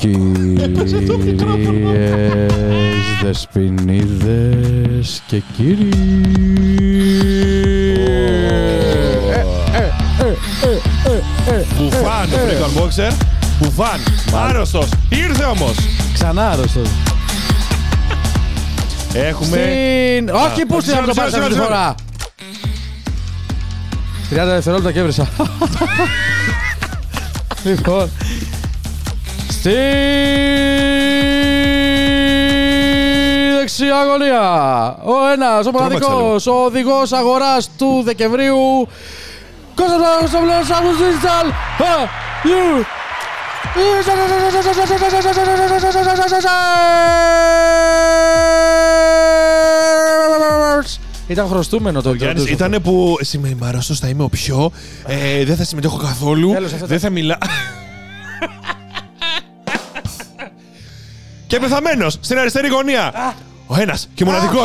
Κυρίες, δεσποινίδες και κύριοι. Μπουφάν, το Freak Boxer. Μπουφάν, άρρωστος. Ήρθε όμως. Ξανά άρρωστος. Έχουμε... Στην... Όχι, πού στην συγγνώμη, να το πάρεις αυτή τη συγγνώμη, φορά. 30 δευτερόλεπτα και έβρισα. λοιπόν. Στη δεξιά γωνία. Ο ένας, ο μοναδικός, ο οδηγός αγοράς του Δεκεμβρίου. Κώστας Παπαδόπουλος από Digital. Α, you. Ήταν χρωστούμενο το Ο Γιάννης ήταν που σήμερα είμαι άρρωστος, θα είμαι ο πιο, ε, δεν θα συμμετέχω καθόλου, Τέλος, αυτό δεν θα μιλά... και πεθαμένο στην αριστερή γωνία. Ο ένα και μοναδικό.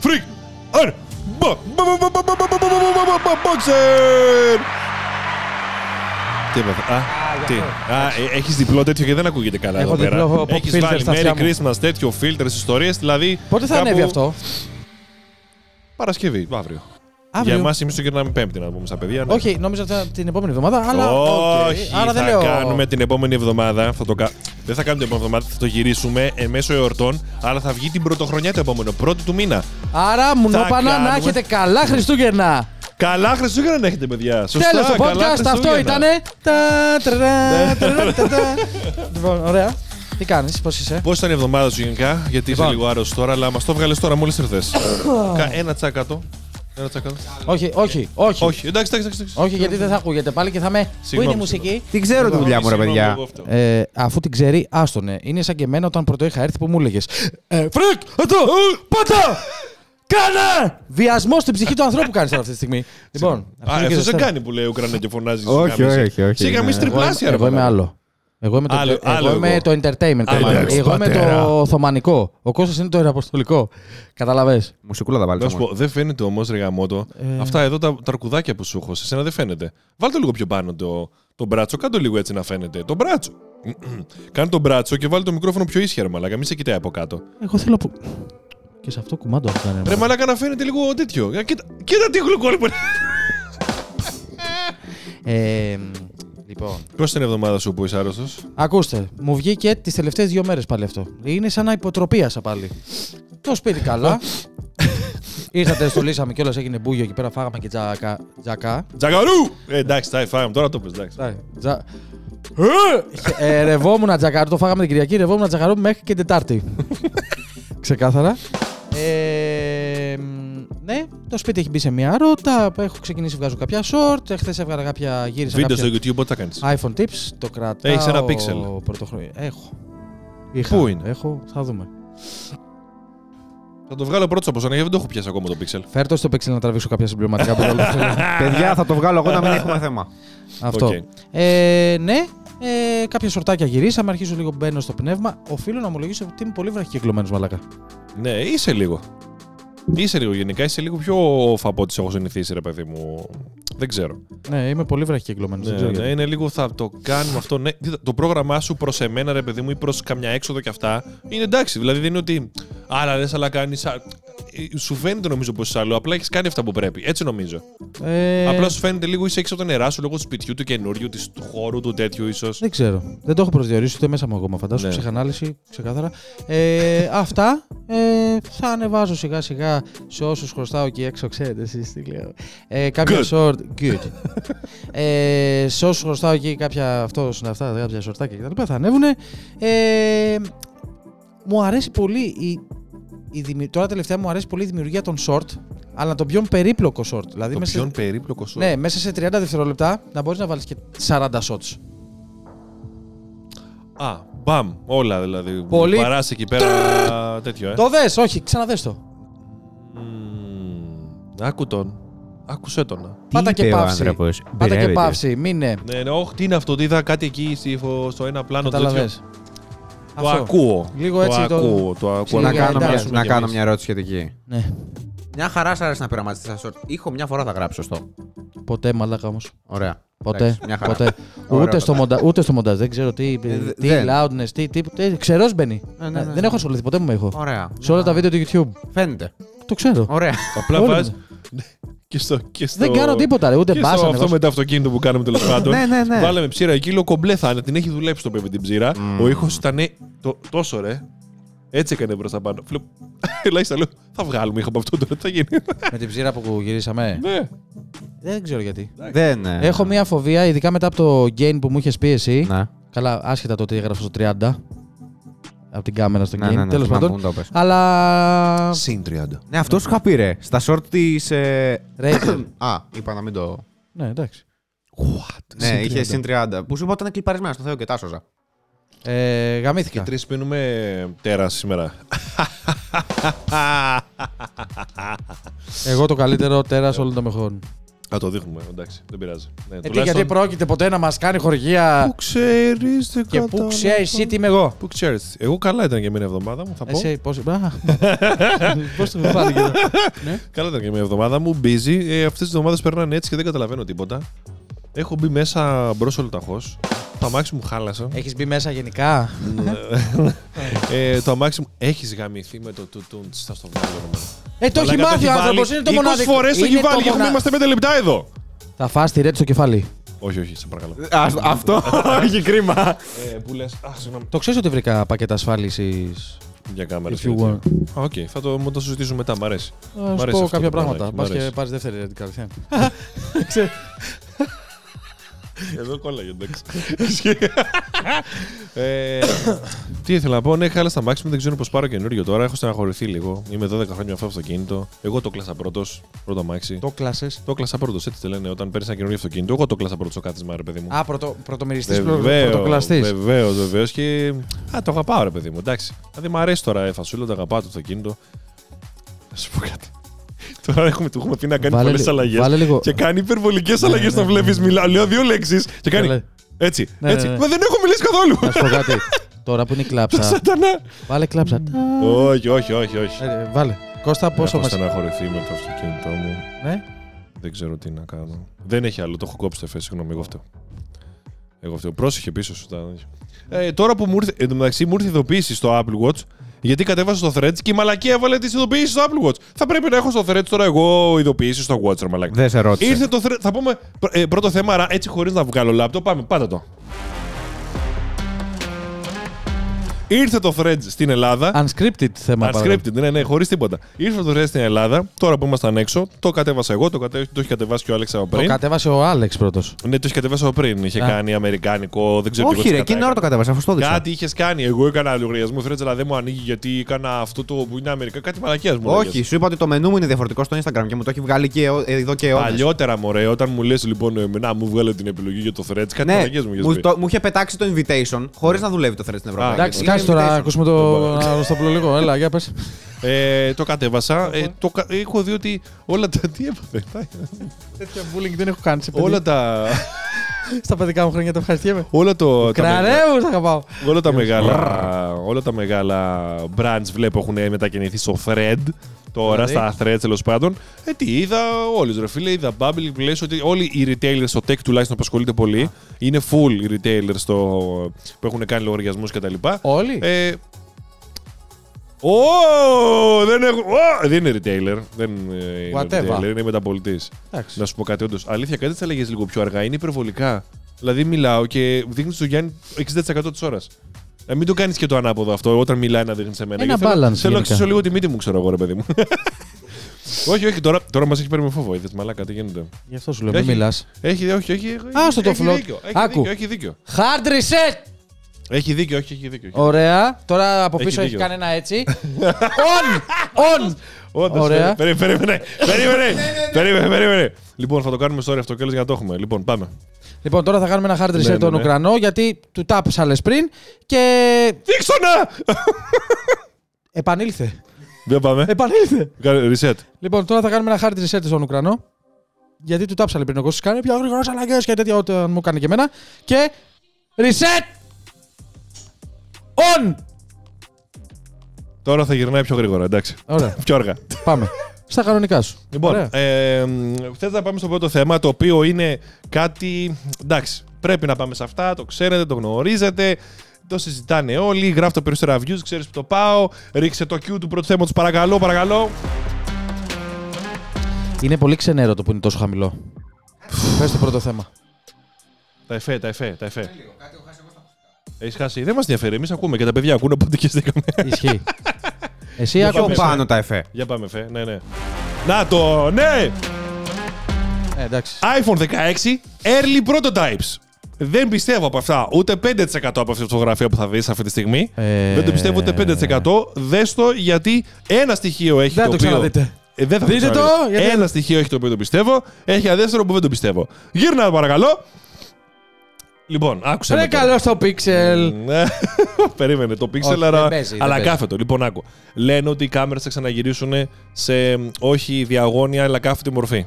Φρικ. Boxer! Τι έπαθε. Α, τι. Έχει διπλό τέτοιο και δεν ακούγεται καλά εδώ πέρα. Έχει βάλει Merry Christmas, τέτοιο φίλτρε, ιστορίε. Δηλαδή. Πότε θα ανέβει αυτό. Παρασκευή, αύριο. Για εμά εμεί το γυρνάμε Πέμπτη, να πούμε στα παιδιά. Όχι, νόμιζα ότι την επόμενη εβδομάδα, αλλά. Όχι, θα κάνουμε την επόμενη εβδομάδα. Θα το κάνουμε. Δεν θα κάνουμε την επόμενη εβδομάδα, θα το γυρίσουμε εν μέσω εορτών, αλλά θα βγει την πρωτοχρονιά το επόμενο, πρώτη του μήνα. Άρα, μουνόπανα να κάνουμε. έχετε καλά Χριστούγεννα. Καλά Χριστούγεννα να έχετε, παιδιά. Σωστά, Τέλος το καλά podcast, αυτό Χριστούγεννα. ήτανε. Τα, τρα, τρα, τα, τα. Λοιπόν, ωραία. Τι κάνεις, πώς είσαι; Πώς ήταν η εβδομάδα σου γενικά, γιατί είσαι Λοιπόν. λίγο άρρωστος τώρα, αλλά μας το βγάλε τώρα μόλις ήρθες. Ένα τσάκατο. Ένα τσάκατο. Όχι, όχι, όχι. Όχι, εντάξει, εντάξει. εντάξει. Όχι, γιατί δεν θα ακούγεται πάλι και θα με. Πού Συγγνώμη, είναι η μουσική; Τι ξέρω τη δουλειά μου, ρε Συγγνώμη, παιδιά. εγώ αυτό. Ε, αφού την ξέρει, άστονε. Είναι σαν και εμένα όταν πρώτο είχα έρθει που μου έλεγες. Ε, Φρικ, εδώ, πάτα! Κάνε! Βιασμός στην ψυχή του ανθρώπου κάνεις αυτή τη στιγμή. Λοιπόν, Α, αρχίζω και αυτό δεν Δευτέρα. κάνει που λέει Ουκρανία και φωνάζει. Όχι, όχι, όχι. Σιγά μη Είναι- τριπλάσια, ρε Εγώ είμαι μαλάκα. άλλο. Εγώ είμαι το, Άλλο- εγώ άλλο είμαι εγώ. το entertainment. Άλλο κομμάτι. εγώ. εγώ είμαι Πατέρα. το Οθωμανικό. Ο Κώστας είναι το Ιεραποστολικό. Καταλαβες. Μουσικούλα θα βάλεις. Να σου πω, δεν φαίνεται όμως, ρε γαμότο. Ε. Αυτά εδώ τα, τα αρκουδάκια που σου έχω, σε σένα δεν φαίνεται. Βάλτε λίγο πιο πάνω το, το μπράτσο, κάντε λίγο έτσι να φαίνεται. Το μπράτσο. Κάνε το μπράτσο και βάλει το μικρόφωνο πιο ίσια, ρε μαλάκα. Μην σε κοιτάει από κάτω. Εγώ θέλω που... Και σε αυτό κουμάντο αυτό κάνει. Ρε μαλάκα να φαίνεται λίγο τέτοιο. Ε, Κοίτα, κοίτα τι γλυκόλοιπο είναι. Ε, λοιπόν, Πώς ήταν η εβδομάδα σου που είσαι άρρωστος; ακούστε, μου βγήκε τις τελευταίες δύο μέρες πάλι αυτό. Είναι σαν να υποτροπίασα πάλι. Το σπίτι καλά. Ήρθατε, στολίσαμε κιόλας, έγινε μπούγιο εκεί πέρα, φάγαμε και τζακα, τζακά. Τζαγαρού! Ε, εντάξει, τα φάγαμε τώρα το πες, εντάξει. Εντάξει, τζα- ε, ρευόμουν τζακαρού, το φάγαμε την Κυριακή, ρευόμουν τζακαρού μέχρι και Τετάρτη. Ξεκάθαρα. Ε, μ, ναι, το σπίτι έχει μπει σε μια ρότα. Έχω ξεκινήσει, βγάζω κάποια short. Χθε έβγαλα κάποια γύρισα. Βίντεο κάποια στο YouTube, πότε θα κάνεις. iPhone tips. Το κρατάω. Έχεις ένα pixel. πρωτοχρονιά. Έχω. Είχα, Πού είναι; Έχω, θα δούμε. Θα το βγάλω πρώτος από σένα, γιατί δεν το έχω πιάσει ακόμα το pixel. Φέρτο στο pixel να τραβήξω κάποια συμπληρωματικά που θέλω. Παιδιά, θα το βγάλω εγώ να μην έχουμε θέμα. Αυτό. Οκ. Ε, ναι, ε, κάποια σορτάκια γυρίσαμε. Αρχίζω λίγο μπαίνω στο πνεύμα. Οφείλω να ομολογήσω ότι είμαι πολύ βραχικυκλωμένος μαλακά. Ναι, είσαι λίγο. Είσαι λίγο γενικά, είσαι λίγο πιο από ό,τι έχω συνηθίσει, ρε παιδί μου. Δεν ξέρω. Ναι, είμαι πολύ βραχικυκλωμένος. Ναι, ναι, είναι λίγο θα το κάνουμε αυτό. Ναι, Κοίτα, το πρόγραμμά σου προς εμένα, ρε παιδί μου, ή προς καμιά έξοδο και αυτά είναι εντάξει. Δηλαδή δεν είναι ότι. Άρα λε, αλλά κάνεις. Σου φαίνεται νομίζω πως είσαι άλλο. Απλά έχεις κάνει αυτά που πρέπει. Έτσι νομίζω. Ε, Απλά σου φαίνεται λίγο είσαι έξω από τα νερά σου λόγω του σπιτιού του καινούριου, της- του χώρου του τέτοιου ίσως. Δεν ξέρω. Δεν το έχω προσδιορίσει ούτε μέσα μου ακόμα. Φαντάζομαι Ναι. ψυχανάλυση, ξεκάθαρα. Ε, αυτά ε, θα ανεβάζω σιγά σιγά σε όσους χρωστάω εκεί έξω. Ξέρετε εσείς τι λέω. Ε, κάποια Good. short. Good. ε, σε όσους χρωστάω εκεί κάποια αυτό, αυτά, κάποια σορτάκια κτλ. θα ανέβουν. Ε, μου αρέσει πολύ η, η δημι- Τώρα τελευταία μου αρέσει πολύ η δημιουργία των short, αλλά τον πιο περίπλοκο short. Δηλαδή Το μέσα πιο σε- περίπλοκο σου. ναι, μέσα σε 30 δευτερόλεπτα να μπορείς να βάλεις και 40 shots. Α, μπαμ, όλα δηλαδή. Πολύ- Παράσει εκεί πέρα τέτοιο, ε. Το δες, όχι, ξαναδες το. Μμμ, Άκου τον. Άκουσέ τον. να. Πάτα Τι και είπε ο παύση. άνθρωπος. Πάτα και Μπερδεύεται. παύση, μην είναι. Ναι, ναι, όχι, τι είναι αυτό, τι είδα κάτι εκεί στη- στο ένα πλάνο τέτοιο. Καταλαβες. Το Αυτό. ακούω. Λίγο έτσι το το- ακούω. Το ακούω. Να Λίγα κάνω, μια, εντάξει. να κάνω μια ερώτηση σχετική. Ναι. Μια χαρά σ' άρεσε να πειραματιστείς στα short. Ήχο μια φορά θα γράψει σωστό. Ποτέ μαλάκα όμως. Ωραία. Ποτέ. Εντάξει, μια χαρά. ποτέ. Ωραία, ούτε, στο ωραία. μοντα... ούτε στο μοντάζ. Δεν ξέρω τι, δε- τι δεν. loudness, τι. τι, τι ξερός μπαίνει. Ναι, ναι, ναι. Δεν έχω ασχοληθεί ποτέ με ήχο. Ωραία. Σε όλα τα βίντεο του YouTube. Φαίνεται. Το ξέρω. Ωραία. Απλά Όλοι βάζει. Και στο, και στο, Δεν κάνω τίποτα, ρε, ούτε και στο μπάσα. αυτό με το αυτοκίνητο που κάναμε τέλος πάντων. Ναι, ναι, ναι. Βάλαμε ψήρα εκεί, λέω κομπλέ θα είναι. Την έχει δουλέψει το παιδί την ψήρα. Μμμ. Ο ήχος ήταν το, τόσο ρε. Έτσι έκανε προ τα πάνω. Λέω, Ελάχιστα λέω, θα βγάλουμε ήχο από αυτό τώρα, τι θα γίνει. Με την ψήρα που γυρίσαμε. ναι. Δεν ξέρω γιατί. Δεν. ε, Έχω μία φοβία, ειδικά μετά από το gain που μου είχες πει εσύ. Ναι. Καλά, άσχετα το ότι έγραψα στο 30. Από την κάμερα στο Ναι, gain. ναι, ναι. Τέλος θυμάμαι πάντων. που μου το πες. Αλλά. Συν 30. Ναι, αυτός σου είχα πει ρε. Στα short της. Rachel. Α, είπα να μην το. ναι, εντάξει. What? Ναι, Συν είχε 30. συν 30. Που σου είπα ότι ήταν κλιπαρισμένο στο Θεό και τα έσωζα. Ε, γαμήθηκα. Τρεις πίνουμε τέρα σήμερα. Εγώ το καλύτερο τέρας όλων των μεχών. Θα το δείχνουμε, εντάξει, δεν πειράζει. Ναι, Ε, τι, τουλάχιστον- γιατί πρόκειται ποτέ να μας κάνει χορηγία. Πού ξέρεις, δεν Και πού κατάλαβα. ξέρει εσύ τι είμαι εγώ; Πού ξέρεις. Εγώ καλά ήταν και μια εβδομάδα μου, θα πω. Εσύ, πώς... Πώς το φάνηκε εδώ. Ναι. Καλά ήταν και μια εβδομάδα μου, busy. Ε, Αυτές τις εβδομάδες περνάνε έτσι και δεν καταλαβαίνω τίποτα. Έχω μπει μέσα μπρος ολοταχώ. Το αμάξι μου χάλασε. Έχεις μπει μέσα γενικά; ε, το αμάξι μου έχεις γαμηθεί με το τουτούν στα στο βγάλω. Ε, το έχει μάθει ο άνθρωπος, είναι το μοναδικό. 20 φορές το έχει Είναι βάλει και έχουμε μονα- είμαστε 5 λεπτά εδώ. Θα φας τη ρέτη στο κεφάλι. Όχι, όχι, σε παρακαλώ. Αυτό έχει κρίμα. Ε, που λες. Αχ, συγγνώμη. Το ξέρεις ότι βρήκα πακέτα ασφάλισης. Για κάμερα. If you want. Οκ, θα το, μου το συζητήσουμε μετά, μ' αρέσει. Θα Μ' σου αρέσει πω αυτό κάποια το πράγματα. πράγμα, Πας μ' και αρέσει. πάρεις δεύτερη ρέτη κατευθείαν. Εδώ κόλλαγε, εντάξει. ε, τι ήθελα να πω, ναι, χάλα στα μάξι μου, δεν ξέρω πώς πάρω καινούριο τώρα. Έχω στεναχωρηθεί λίγο. Είμαι 12 χρόνια με αυτό το αυτοκίνητο. Εγώ το κλάσα πρώτος, πρώτο μάξι. Το κλάσες; Το κλάσα πρώτος, έτσι το λένε. Όταν παίρνεις ένα καινούριο αυτοκίνητο, εγώ το κλάσα πρώτο στο κάθισμα, ρε παιδί μου. Α, πρωτο, πρωτομυριστής, Βεβαίως, πρωτοκλαστής. βεβαίως, βεβαίως. Και. Α, το αγαπάω, ρε παιδί μου, εντάξει. Δηλαδή, μου αρέσει τώρα η φασούλα, το αγαπάω το αυτοκίνητο. Να σου πω κάτι. Τώρα έχουμε, του έχουμε πει να κάνει Βάλε πολλές λι- αλλαγές. βάλε λίγο- Και κάνει υπερβολικές Ναι, αλλαγές ναι, όταν ναι, βλέπεις. ναι. Μιλάω, λέω δύο λέξεις και κάνει. Καλέ. Έτσι, Ναι, έτσι. ναι, ναι. Μα δεν έχω μιλήσει καθόλου. Να σου πω κάτι. Τώρα που είναι η κλάψα. Σατανά. Βάλε κλάψα. Όχι, όχι, όχι, όχι. Ε, Βάλε. Κώστα, πόσο Έχω μας... στεναχωρηθεί με το αυτοκίνητό μου. Ναι. Δεν ξέρω τι να κάνω. Δεν έχει άλλο. Το έχω κόψει το εφέ. Συγγνώμη, εγώ αυτό. Εγώ αυτό. Πρόσεχε πίσω σου. τα- Ε, τώρα που μου ήρθε. Εν τω μεταξύ μου ήρθε ειδοποίηση στο Apple Watch. Γιατί κατέβασα στο Threads και η μαλακία έβαλε τις ειδοποιήσεις στο Apple Watch. Θα πρέπει να έχω στο Threads τώρα εγώ ειδοποιήσεις στο Watch, ρε μαλακία. Δεν σε ρώτησε. Ήρθε το Threads. Θα πούμε ε, πρώτο θέμα, άρα έτσι χωρίς να βγάλω λάπτο. Πάμε, πάτα το. Ήρθε το Threads στην Ελλάδα. Unscripted θέμα. Unscripted, ναι, ναι, χωρίς τίποτα. Ήρθε το Threads στην Ελλάδα, τώρα που ήμασταν έξω, το κατέβασα εγώ, το, κατε... το έχει κατεβάσει και ο Άλεξ από Το πριν. κατέβασε ο Άλεξ πρώτος. Ναι, το έχει κατεβάσει από πριν. Είχε Α. κάνει αμερικάνικο, δεν ξέρω τι Όχι, ρε, εκείνη την ώρα το κατέβασα, αφού το δείξα. Κάτι είχες κάνει. Εγώ έκανα λογαριασμό Threads, αλλά δεν μου ανοίγει γιατί έκανα αυτό το που είναι Αμερικά. Κάτι μαλακίας μου. Όχι, λέγες. σου είπα ότι το μενού μου είναι διαφορετικό στο Instagram και μου το έχει βγάλει και ο- εδώ και αιώνες. Παλιότερα, μωρέ, όταν μου λες λοιπόν, εμένα μου βγάλε την επιλογή για το Threads, κάτι Ναι, μαλακίες μου είχες μου, πει. το- μου είχε πετάξει το invitation χωρίς να δουλεύει το thread στην Ευρώπη. Εντάξει, Είναι κάτσε τώρα να invitation. ακούσουμε το Αριστόπουλο λίγο. Έλα, για πες. Ε, το κατέβασα. Ε, το, κα- έχω δει ότι όλα τα. Τι έπαθε. Τέτοια bullying δεν έχω κάνει σε παιδί. όλα τα. Στα παιδικά μου χρόνια το ευχαριστιέμαι. όλα το, τα Κραρέ μου, σ' αγαπάω. Όλα τα, μεγάλα, όλα τα μεγάλα brands βλέπω έχουν μετακινηθεί στο thread. Τώρα Δηλαδή; στα threads τέλος πάντων. Ε, τι είδα όλους ρε φίλε. Είδα Bubble που λες ότι όλοι οι retailers στο tech τουλάχιστον που ασχολείται πολύ είναι full οι retailers στο, που έχουν κάνει λογαριασμούς κτλ. Όλοι. Ε, Ω, δεν, έχω, ω, δεν είναι retailer. Δεν είναι Whatever. retailer, είναι μεταπολιτής. Εντάξει. Να σου πω κάτι, όντως. Αλήθεια, κάτι τι αλλαγέ λίγο πιο αργά. Είναι υπερβολικά. Δηλαδή, μιλάω και δείχνεις στο Γιάννη 60% της ώρας. Ε, μην το κάνεις και το ανάποδο αυτό όταν μιλάει να δείχνει σε μένα. Ένα Γιατί θέλω- balance Θέλω να γενικά. αξίσω λίγο τη μύτη μου, ξέρω εγώ, ρε παιδί μου. όχι, όχι, τώρα, τώρα μας έχει πάρει με φόβο. Είδες μαλάκα, τι γίνεται. Γι' αυτό σου λέω, μην Έχει- μιλάς. Έχει, όχι, όχι. Άστο το έχει float. δίκιο, Έχει Άκου. δίκιο, έχει δίκιο. Hard reset! Έχει δίκιο, όχι, έχει δίκιο. Ωραία. Τώρα από Έχει πίσω έχει δίκιο. κάνει ένα έτσι. On! On! Όντως, Ωραία. περί- Περίμενε, περίμενε, περίμενε, περίμενε. Λοιπόν, θα το κάνουμε story αυτό και για να το έχουμε. Λοιπόν, πάμε. Λοιπόν, τώρα θα κάνουμε ένα hard reset Ναι, ναι, τον ναι. Ουκρανό γιατί του τάπσαλε πριν και Δείξω να! επανήλθε. Δεν πάμε. Επανήλθε. Κάνε Reset. Λοιπόν, τώρα θα κάνουμε ένα hard reset στον Ουκρανό. Γιατί του τάψαλε πριν ο Κώστας κάνει πιο γρήγορα αλλαγές και τέτοια όταν μου κάνει και εμένα. Και reset! On! Τώρα θα γυρνάει πιο γρήγορα, εντάξει. Ωραία, Πιο αργά. πάμε. Στα κανονικά σου. Λοιπόν, Ωραία. ε, θε να πάμε στο πρώτο θέμα, το οποίο είναι κάτι. Εντάξει, πρέπει να πάμε σε αυτά, το ξέρετε, το γνωρίζετε. Το συζητάνε όλοι, γράφτε περισσότερα views, ξέρεις που το πάω. Ρίξε το Q του πρώτου θέματος, παρακαλώ, παρακαλώ. Είναι πολύ ξενέρωτο που είναι τόσο χαμηλό. Πες το πρώτο θέμα. Τα εφέ, τα εφέ, τα εφέ. Έχεις χάσει. Δεν μας ενδιαφέρει. Εμείς ακούμε και τα παιδιά ακούνε οπότε και στήκαμε. Ισχύει. Εσύ Για Πιο άκουγες. πάνω τα εφέ. Για πάμε, εφέ. Ναι, ναι. Να το, ναι! Ε, εντάξει. iPhone 16 early prototypes. Δεν πιστεύω από αυτά ούτε 5% από αυτή τη φωτογραφία που θα δεις αυτή τη στιγμή. Ε, Δεν το πιστεύω ούτε 5%. Δες το γιατί ένα στοιχείο έχει Δεν το το οποίο... ξαναδείτε. Ε, δεν θα το Δείτε το, ξαναδείτε. γιατί- Ένα στοιχείο έχει το οποίο το πιστεύω. Έχει ένα δεύτερο που δεν το πιστεύω. Γύρνα παρακαλώ. Λοιπόν, άκουσα. Ρε με τώρα. καλός στο Pixel. Ναι. Περίμενε το Pixel, Όχι, αλλά, δεν παίζει, δεν αλλά παίζει. κάθετο. Λοιπόν, άκου. Λένε ότι οι κάμερες θα ξαναγυρίσουν σε μ, όχι διαγώνια, αλλά κάθετη μορφή.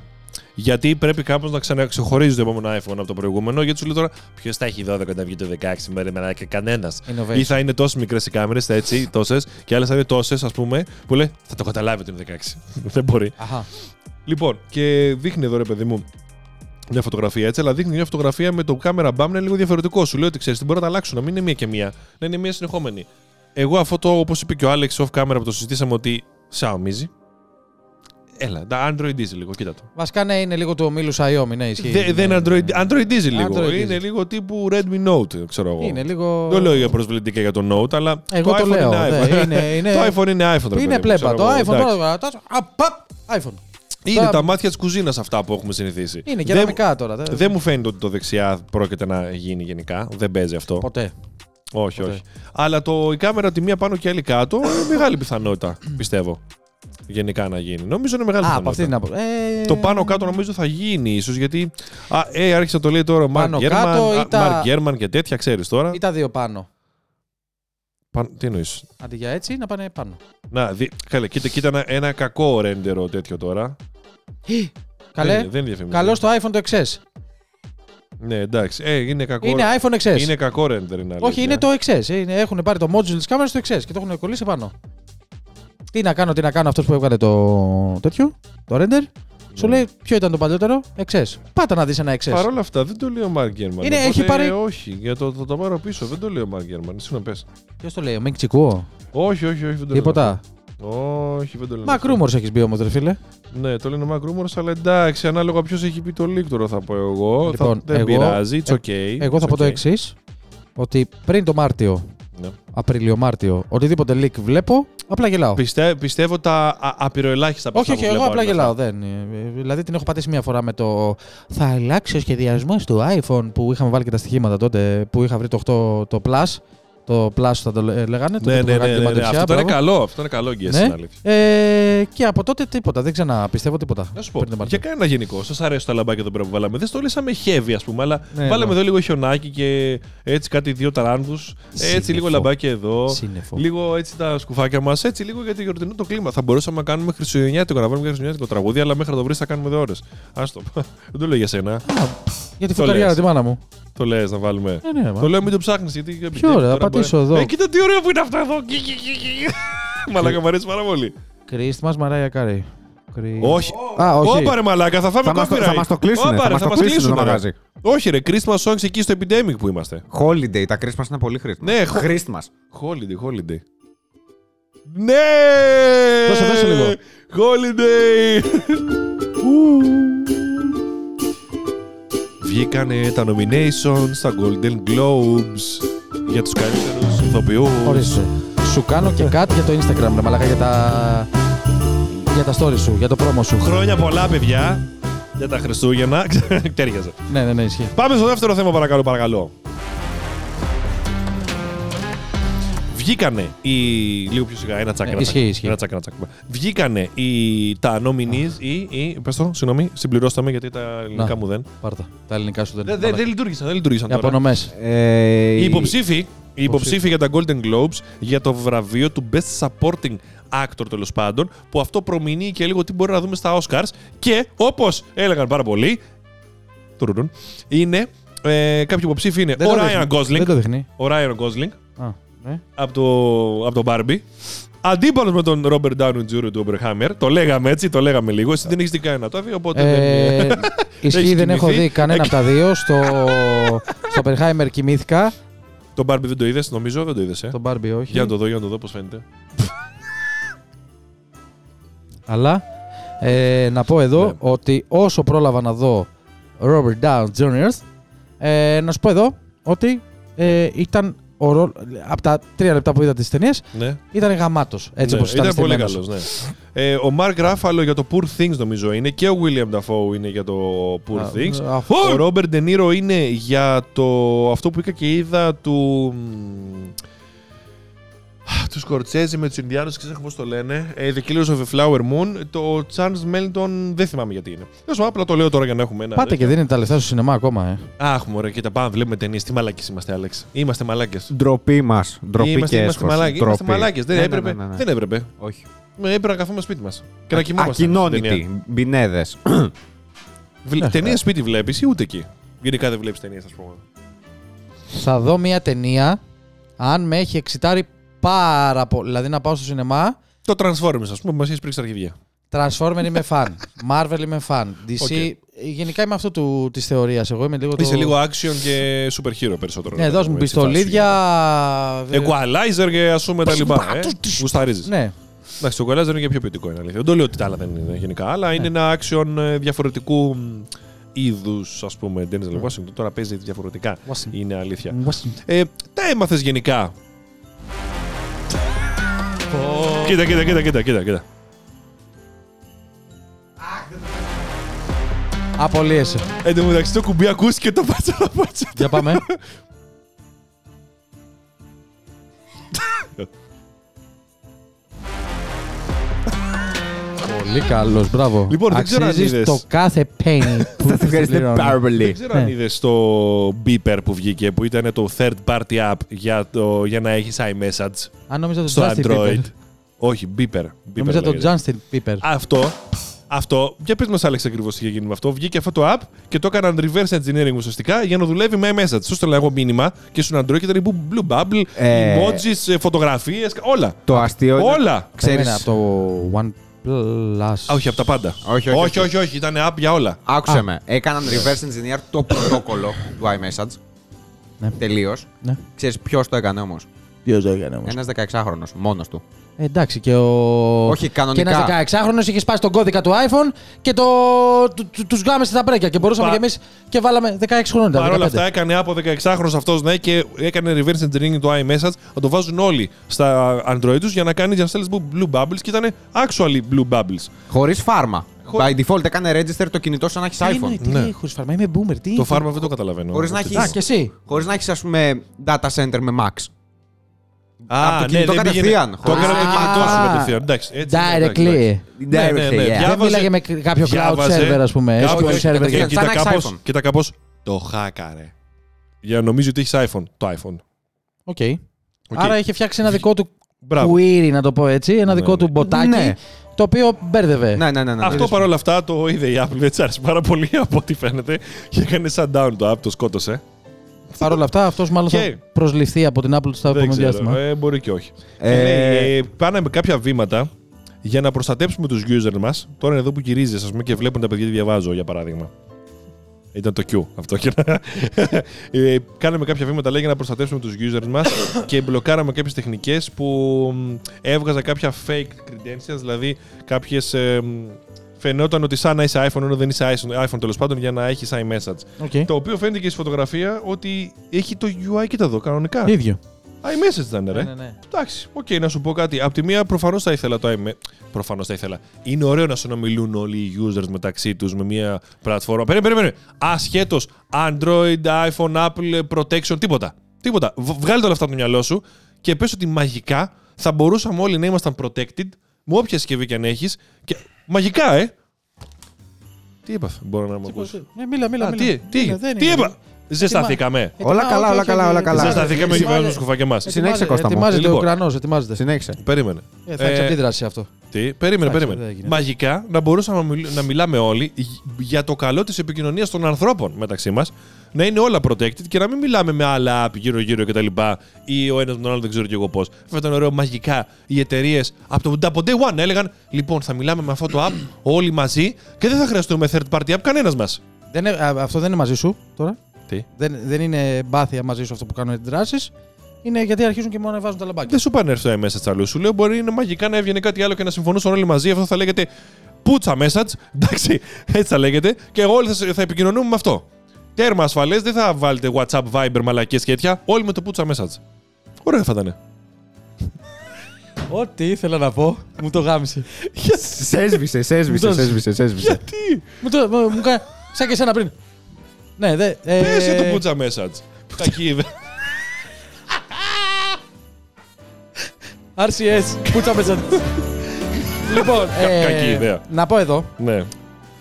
Γιατί πρέπει κάπως να ξαναξεχωρίζει το επόμενο iPhone από το προηγούμενο. Γιατί σου λέει τώρα, ποιος θα έχει 12 να βγει το 16 μέρε με και κανένας. Innovation. Ή θα είναι τόσο μικρές οι κάμερες, έτσι, τόσες, και άλλες θα είναι τόσες, ας πούμε, που λέει θα το καταλάβει ότι είναι 16. Δεν μπορεί. Αχα. Λοιπόν, και δείχνει εδώ ρε παιδί μου μια φωτογραφία έτσι, αλλά δείχνει μια φωτογραφία με το camera bump να είναι λίγο διαφορετικό. Σου λέει ότι ξέρεις, την μπορεί να τα αλλάξουν, να μην είναι μία και μία, να είναι μία συνεχόμενη. Εγώ αυτό το, όπως είπε και ο Alex off camera που το συζητήσαμε, ότι Xiaomi. Έλα, τα Android Diesel λίγο, κοίτα το. Βασικά ναι, είναι λίγο του ομίλους Xiaomi, ναι, ισχύει. Δε- Δεν είναι Android, Android Diesel λίγο. Android είναι Diesel. λίγο τύπου Redmi Note, ξέρω εγώ. Είναι λίγο. Δεν λέω για προσβλητικά για το Note, αλλά Εγώ το iPhone λέω, είναι ναι, iPhone. είναι- είναι- το iPhone είναι iPhone. ρε παιδί Είναι μου, πλέμπα. ξέρω Το εγώ, iPhone εντάξει. τώρα. τώρα, Α, παπ, iPhone. Είναι Τώρα- τα μάτια της κουζίνας αυτά που έχουμε συνηθίσει. Είναι Δεν- κεραμικά τώρα. δεν- Δεν μου φαίνεται ότι το δεξιά πρόκειται να γίνει γενικά. Δεν παίζει αυτό. Ποτέ. Όχι, ποτέ. όχι. Αλλά το, η κάμερα τη μία πάνω και η άλλη κάτω είναι μεγάλη πιθανότητα, πιστεύω. Γενικά να γίνει. Νομίζω είναι μεγάλη Α, από πιθανότητα. αυτή την άποψη. Ε, Το πάνω κάτω νομίζω θα γίνει ίσως γιατί. Α, ε, άρχισε να το λέει τώρα ο Μαρκ Πάνω Γκέρμαν, κάτω ή α, τα- Μαρκ Γκέρμαν και τέτοια, ξέρεις τώρα. Ή τα δύο πάνω. Παν- τι εννοείς; Αντί για έτσι, να πάνε πάνω. Να, δει, καλέ, κοίτα, κοίτα ένα, ένα κακό ρέντερο τέτοιο τώρα. Καλέ. Δεν, δεν διαφημίζει. Καλό στο iPhone το XS. Ναι, εντάξει. Ε, είναι κακό. Είναι iPhone XS. είναι κακό render, είναι αλήθεια. Όχι, είναι το XS. Είναι, έχουν πάρει το module της κάμερας στο XS και το έχουν κολλήσει πάνω. Τι να κάνω, τι να κάνω αυτός που έβγαλε το τέτοιο, το render. Σου Ναι. λέει ποιο ήταν το παλιότερο, XS. Πάτα να δεις ένα XS. Παρ' όλα αυτά δεν το λέει ο Μαρκ Γκέρμαν. Είναι- Οπότε, έχει πάρει- Όχι, για το, το, το πάρω πίσω. Δεν το λέει ο Μαρκ Γκέρμαν. Εσύ να πες. Ποιος το λέει, ο Μίγκ Τσικούο. Όχι, όχι, όχι. Δεν το λέει Τίποτα. αυτό. Όχι, δεν το λέει. Μακ rumors έχεις μπει όμως, ρε φίλε. Ναι, το λένε Mac Rumors, αλλά εντάξει, ανάλογα ποιος έχει πει το leak τώρα θα πω εγώ. Λοιπόν, θα, δεν εγώ- πειράζει, it's ε, okay. Εγώ θα it's πω το okay. εξής. Ότι πριν το Μάρτιο, Ναι. Απρίλιο-Μάρτιο, οτιδήποτε leak βλέπω, απλά γελάω. Πιστε, πιστεύω τα α- απειροελάχιστα από Όχι, αυτά όχι, που εγώ βλέπω απλά είναι αυτά. γελάω. Δεν. ε, Δηλαδή την έχω πατήσει μία φορά με το. Θα αλλάξει ο σχεδιασμός του iPhone που είχαμε βάλει και τα στοιχήματα τότε που είχα βρει το 8 το Plus. Το Plus θα το λέ- λέγανε. το Ναι, που ναι, είχα ναι, κάνει της ναι, ναι. μαντεψιά, Αυτό είναι μπράβο. καλό. Αυτό είναι καλό και Ναι. είναι αλήθεια. Ε, και από τότε τίποτα. Δεν ξαναπιστεύω τίποτα. Να σου πω, πριν το Μάρτιο. για κανένα γενικό. Σας αρέσει τα λαμπάκια εδώ πέρα που βάλαμε. Δεν στο λύσαμε heavy, ας πούμε, αλλά Ναι, βάλαμε ναι. εδώ λίγο χιονάκι και έτσι κάτι δύο ταράνδου. Έτσι Σύννεφο. λίγο λαμπάκια εδώ. Σύννεφο. Λίγο έτσι τα σκουφάκια μας, έτσι λίγο για το γιορτινό το κλίμα. Θα μπορούσαμε να κάνουμε χριστουγεννιάτικο, να βάλουμε χριστουγεννιάτικο τραγούδι, αλλά μέχρι να το βρεις θα κάνουμε δύο ώρε. Άστο. Δεν το λέω για σένα. Α, Για τη Το φουκαριάρα λες. τη μάνα μου. Το λες να βάλουμε. Ε, ναι, μα. Το λέω μην το ψάχνεις γιατί. Ποιο, ρε, θα πατήσω εδώ. Ε, κοίτα τι ωραίο που είναι αυτό εδώ. Μαλάκα μου αρέσει πάρα πολύ. Christmas Mariah Carey. Chris- Όχι. Α, όχι. Όπα ρε μαλάκα, θα φάμε Θα μας το- copyright. θα μας το κλείσουνε, Όπα, θα ρε, μας το μας κλείσουνε το κλείσουνε, ρε. μαγαζί. Όχι ρε, Christmas songs εκεί στο Epidemic που είμαστε. Holiday, τα Christmas είναι πολύ χρήσιμα. Ναι, χο- Christmas. Holiday, holiday. Ναι! Δώσε, δώσε λίγο. Holiday! Ου. Βγήκανε τα nominations στα Golden Globes για τους καλύτερους ηθοποιούς. Ορίστε. Σου κάνω και κάτι για το Instagram, ρε μαλάκα, για τα... για τα stories σου, για το promo σου. Χρόνια πολλά, παιδιά. Για τα Χριστούγεννα. Τέριαζε. Ναι, ναι, ναι, ισχύει. Πάμε στο δεύτερο θέμα, παρακαλώ, παρακαλώ. Βγήκανε οι. Λίγο πιο σιγά, ένα τσακ. Ε, ένα ισχύει, τσακ, ισχύει. Ένα τσακ, ένα τσακ. Βγήκανε οι, τα nominees ή. ή πες το, συγγνώμη, συμπληρώστε με γιατί τα ελληνικά Να. μου δεν. Πάρτα. Τα ελληνικά σου δεν Δεν είναι. δεν- δεν λειτουργήσαν, δεν λειτουργήσαν Οι τώρα. απονομές. Ε, Οι υποψήφοι, οι υποψήφοι για τα Golden Globes για το βραβείο του Best Supporting Actor τέλος πάντων, που αυτό προμηνύει και λίγο τι μπορεί να δούμε στα Oscars και όπως έλεγαν πάρα πολλοί, τουρουρουν, είναι ε, κάποιοι υποψήφοι είναι Δεν ο το Ryan δείχνει. Gosling. Δεν το δείχνει. Ο Ryan Gosling Α, ναι. από το, από το Barbie. Αντίπαλος με τον Ρόμπερτ Ντάουνι Τζούρι του Ομπερχάμερ. Το λέγαμε έτσι, το λέγαμε λίγο. Εσύ δεν έχεις δει κανένα το δει, οπότε. Ε, δεν... ισχύει, Έχεις δεν έχω κοιμηθεί. δει κανένα από τα δύο. Στο, στο Oppenheimer κοιμήθηκα. Το Barbie δεν το είδες, νομίζω, δεν το είδες. Ε. Το Barbie όχι. Για να το δω, για να το δω πώς φαίνεται. Αλλά ε, να πω εδώ Ναι. ότι όσο πρόλαβα να δω Robert Downey Jr. Ε, να σου πω εδώ ότι ε, ήταν ο ρόλ- από τα τρία λεπτά που είδα τις ταινίες Ναι. ήταν γαμάτος έτσι ναι, όπως ήταν, ήταν πολύ στημένος. καλός. Ναι. Ε, ο Mark Ruffalo για το Poor Things νομίζω είναι και ο William Dafoe είναι για το Poor Α, Things. αυτό- Ο Ρόμπερ Ντενίρο είναι για το αυτό που είχα και είδα του. Μ, Τους Σκορτσέζι με τους Ινδιάνους, ξέρω πώς το λένε; Ε, The Killers of the Flower Moon. Το Charles Melton δεν θυμάμαι γιατί είναι. Τέλος πάντων, απλά το λέω τώρα για να έχουμε ένα. Πάτε και δίνετε τα λεφτά στο σινεμά ακόμα, ε. Αχ, μωρέ, κοίτα, πάμε, βλέπουμε ταινίες. Τι μαλάκες είμαστε, Άλεξ. Είμαστε μαλάκες. Ντροπή μας. Ντροπή Είμαστε, και είμαστε έσχος. μαλάκες. Είμαστε Ντροπή. μαλάκες. Δεν, Ναι, ναι, έπρεπε, ναι, ναι, ναι. δεν έπρεπε. Όχι. Ε, Έπρεπε να καθόμαστε σπίτι μας. Και να κοιμόμαστε. στην ταινία. Ακοινώνητοι. Μπινέδε. Βλέ- Ταινίες σπίτι βλέπεις ή ούτε εκεί; Γενικά δεν βλέπεις ταινίες, ας πούμε. Θα δω μια ταινία αν με έχει εξιτάρει πάρα πολύ. Δηλαδή να πάω στο σινεμά. Το Transformers, ας πούμε, μας έχει πρίξει τα αρχιδιά. Transformer είμαι φαν. Marvel είμαι φαν. DC. Οκ. Γενικά είμαι αυτό του, της θεωρίας. Εγώ είμαι λίγο το... Είσαι λίγο action και super hero περισσότερο. Ναι, δώσ' μου Έτσι, πιστολίδια. φάση. Equalizer και ας πούμε τα λοιπά. Ε. Γουσταρίζεις. Ναι. Εντάξει, το Equalizer είναι και πιο ποιοτικό είναι αλήθεια. Δεν το λέω ότι τα άλλα δεν είναι γενικά, αλλά είναι ένα action ε, διαφορετικού είδους, ας πούμε. Denzel Washington τώρα παίζει διαφορετικά. Washington. Είναι αλήθεια. Washington. Ε, τα έμαθες γενικά; Κοίτα, κοίτα, κοίτα, κοίτα, κοίτα, κοίτα. Απολύεσαι. Εν τω μεταξύ το κουμπί ακούστηκε το πάτσα να πάτσα. Για πάμε. Πολύ καλός, μπράβο. Λοιπόν, δεν ξέρω αν Αξίζεις είδες. το κάθε penny που Σα ευχαριστώ πληρώνω. πάρα Δεν πολύ. ξέρω αν Ναι. είδες το beeper που βγήκε, που ήταν το third party app για, το, για να έχεις iMessage Αν νόμιζα το στο Justin Android. Bieber. Όχι, beeper. beeper Νόμιζα το λέγεται. Justin Bieber. Αυτό, αυτό, για πες μας Άλεξ ακριβώς τι είχε γίνει με αυτό. Βγήκε αυτό το app και το έκαναν reverse engineering ουσιαστικά για να δουλεύει με iMessage. Σου στέλνα εγώ μήνυμα και στον Android και ήταν η Blue Bubble, Ε, emojis, ε, φωτογραφίες, όλα. Το αστείο. είναι- Όλα. Ξέρεις. Εμένα από το OnePlus. Α, όχι, από τα πάντα. Όχι, όχι, όχι, όχι, όχι, ήταν app για όλα. Άκουσε Α. με. Έκαναν reverse engineer το πρωτόκολλο του iMessage. Ναι. Τελείως. Ναι. Ξέρεις ποιος το έκανε όμως; Ποιος το έκανε όμως; Ένας 16χρονο, μόνος του. Ε, εντάξει και ο. Όχι, κανονικά. Και ένας 16χρονο είχε σπάσει τον κώδικα του iPhone και το... του, του, τους γάμε στα μπρέκια. Και μπορούσαμε Πα- κι εμείς και βάλαμε 16 χρόνια. ήταν, Παρ' όλα 15. αυτά έκανε από 16χρονο αυτός ναι, και έκανε reverse engineering το iMessage να το βάζουν όλοι στα Android τους για να κάνει για να στέλνει blue bubbles και ήταν actually blue bubbles. Χωρίς φάρμα. Χω- By default έκανε register το κινητό σαν να έχεις Τι είναι, iPhone. τι Ναι. λέει χωρίς φάρμα, είμαι boomer. Τι Το φάρμα δεν το καταλαβαίνω. Χωρίς να Αυτό. έχεις- Α, και εσύ. Χωρίς να έχεις, ας πούμε, data center με Max. Α, Από το ναι, κινητό δεν πήγαινε- κατευθείαν, Το χωρίς- έκανε το κινητό σου Α. κατευθείαν. Εντάξει, έτσι είναι, εντάξει, Directly. εντάξει. Ναι, ναι, ναι. Directly, yeah. Δεν Διάβαζε- μίλαγε με κάποιο cloud διάβαζε- server, ας πούμε. Κάπως- SQL server. κατευθείαν. και- Κοίτα σαν να έχεις κάπως, iPhone. κοίτα κάπως, το χάκαρε. Για να νομίζει ότι έχεις iPhone. Το iPhone. Οκ. Οκ. Άρα είχε φτιάξει ένα δικό του Μπράβο. query, να το πω έτσι. Ένα Ναι, δικό ναι. του μποτάκι. Ναι. Το οποίο μπέρδευε. Ναι, ναι, ναι. ναι. Αυτό παρόλα αυτά το είδε η Apple, δεν της άρεσε πάρα πολύ από ό,τι φαίνεται και έκανε shutdown το app, το σκότωσε. Παρ' όλα αυτά, αυτός μάλλον Και- θα προσληφθεί από την Apple στο Δεν επόμενο ξέρω, διάστημα. ε, μπορεί και όχι. Ε, Και λέει, ε, πάνε με κάποια βήματα για να προστατέψουμε τους users μας. Τώρα είναι εδώ που γυρίζεις ας πούμε, και βλέπουν τα παιδιά τι διαβάζω, για παράδειγμα. Ήταν το cue αυτό. Και να... ε, κάναμε κάποια βήματα λέει, για να προστατεύσουμε τους users μας και μπλοκάραμε κάποιες τεχνικές που μ, έβγαζα κάποια fake credentials, δηλαδή κάποιες... Ε, μ, φαινόταν ότι σαν να είσαι iPhone ενώ δεν είσαι iPhone τέλος πάντων για να έχεις iMessage. Οκ. Το οποίο φαίνεται και στη φωτογραφία ότι έχει το UI, κοίτα εδώ, κανονικά. ίδιο. iMessage ήταν, ρε. Ναι, ναι, ναι. Εντάξει, οκ, να σου πω κάτι. Απ' τη μία, προφανώς θα ήθελα το iMessage. Προφανώς θα ήθελα. Είναι ωραίο να συνομιλούν όλοι οι users μεταξύ τους με μια πλατφόρμα. Περίμενε, περίμενε. Ασχέτως Android, iPhone, Apple, Protection, τίποτα. Τίποτα. Β- Βγάλε όλα αυτά από το μυαλό σου και πες ότι μαγικά θα μπορούσαμε όλοι να ήμασταν protected με όποια συσκευή και αν έχεις. Και... Μαγικά, ε! Τι είπα, μπορώ να μου ακούσει. Ε, Μίλα, μίλα. Α, μίλα. τι, τι, Μίλα, δεν τι είναι. είπα. Ζεσταθήκαμε. Όλα καλά, όλα καλά, όλα καλά. Ζεσταθήκαμε και Ετοιμάζεται- βγάζουμε σκουφά και εμάς. Συνέχισε, Κώστα μου. Ετοιμάζεται Λοιπόν. ο ουρανό, ετοιμάζεται. Συνέχισε. Περίμενε. Ε, θα έχει Ε, αντίδραση αυτό. Τι, περίμενε, Εντάξει, περίμενε. δεν γίνεται. Μαγικά να μπορούσαμε να, μιλ- να μιλάμε όλοι γ- για το καλό της επικοινωνίας των ανθρώπων μεταξύ μας. Να είναι όλα protected και να μην μιλάμε με άλλα app γύρω-γύρω κτλ. Ή ο ένας με τον άλλο δεν ξέρω κι εγώ πώς. Θα ήταν ωραίο μαγικά οι εταιρείες από, το, από day one να έλεγαν Λοιπόν, θα μιλάμε με αυτό το app όλοι μαζί και δεν θα χρειαστούμε third party app κανένας μας. Δεν είναι- α, αυτό δεν είναι μαζί σου τώρα. Τι; Δεν, δεν είναι μπάθεια μαζί σου αυτό που κάνουν οι αντιδράσεις. Είναι γιατί αρχίζουν και μόνο να βάζουν τα λαμπάκια. Δεν σου πάνε στο iMessage αλλού. Σου λέω μπορεί είναι μαγικά να έβγαινε κάτι άλλο και να συμφωνούσαν όλοι μαζί. Αυτό θα λέγεται πούτσα message. Εντάξει, έτσι θα λέγεται. Και όλοι θα, σε- θα επικοινωνούμε με αυτό. Τέρμα ασφαλές, δεν θα βάλετε WhatsApp, Viber, μαλακίε και τέτοια. Όλοι με το πούτσα message. Ωραία θα ήταν. Ό,τι ήθελα να πω, μου το γάμισε. Σε έσβησε, σε έσβησε, Μου το- σε έσβησε, σε έσβησε. Γιατί; μου το. Μου, μου κάνει. Σαν και εσένα πριν. Ναι, δε. Ε, Πες για το πούτσα message. Κακή ιδέα. RCS, πούτσα μέσα. λοιπόν, ε, κακή ιδέα. να πω εδώ ναι.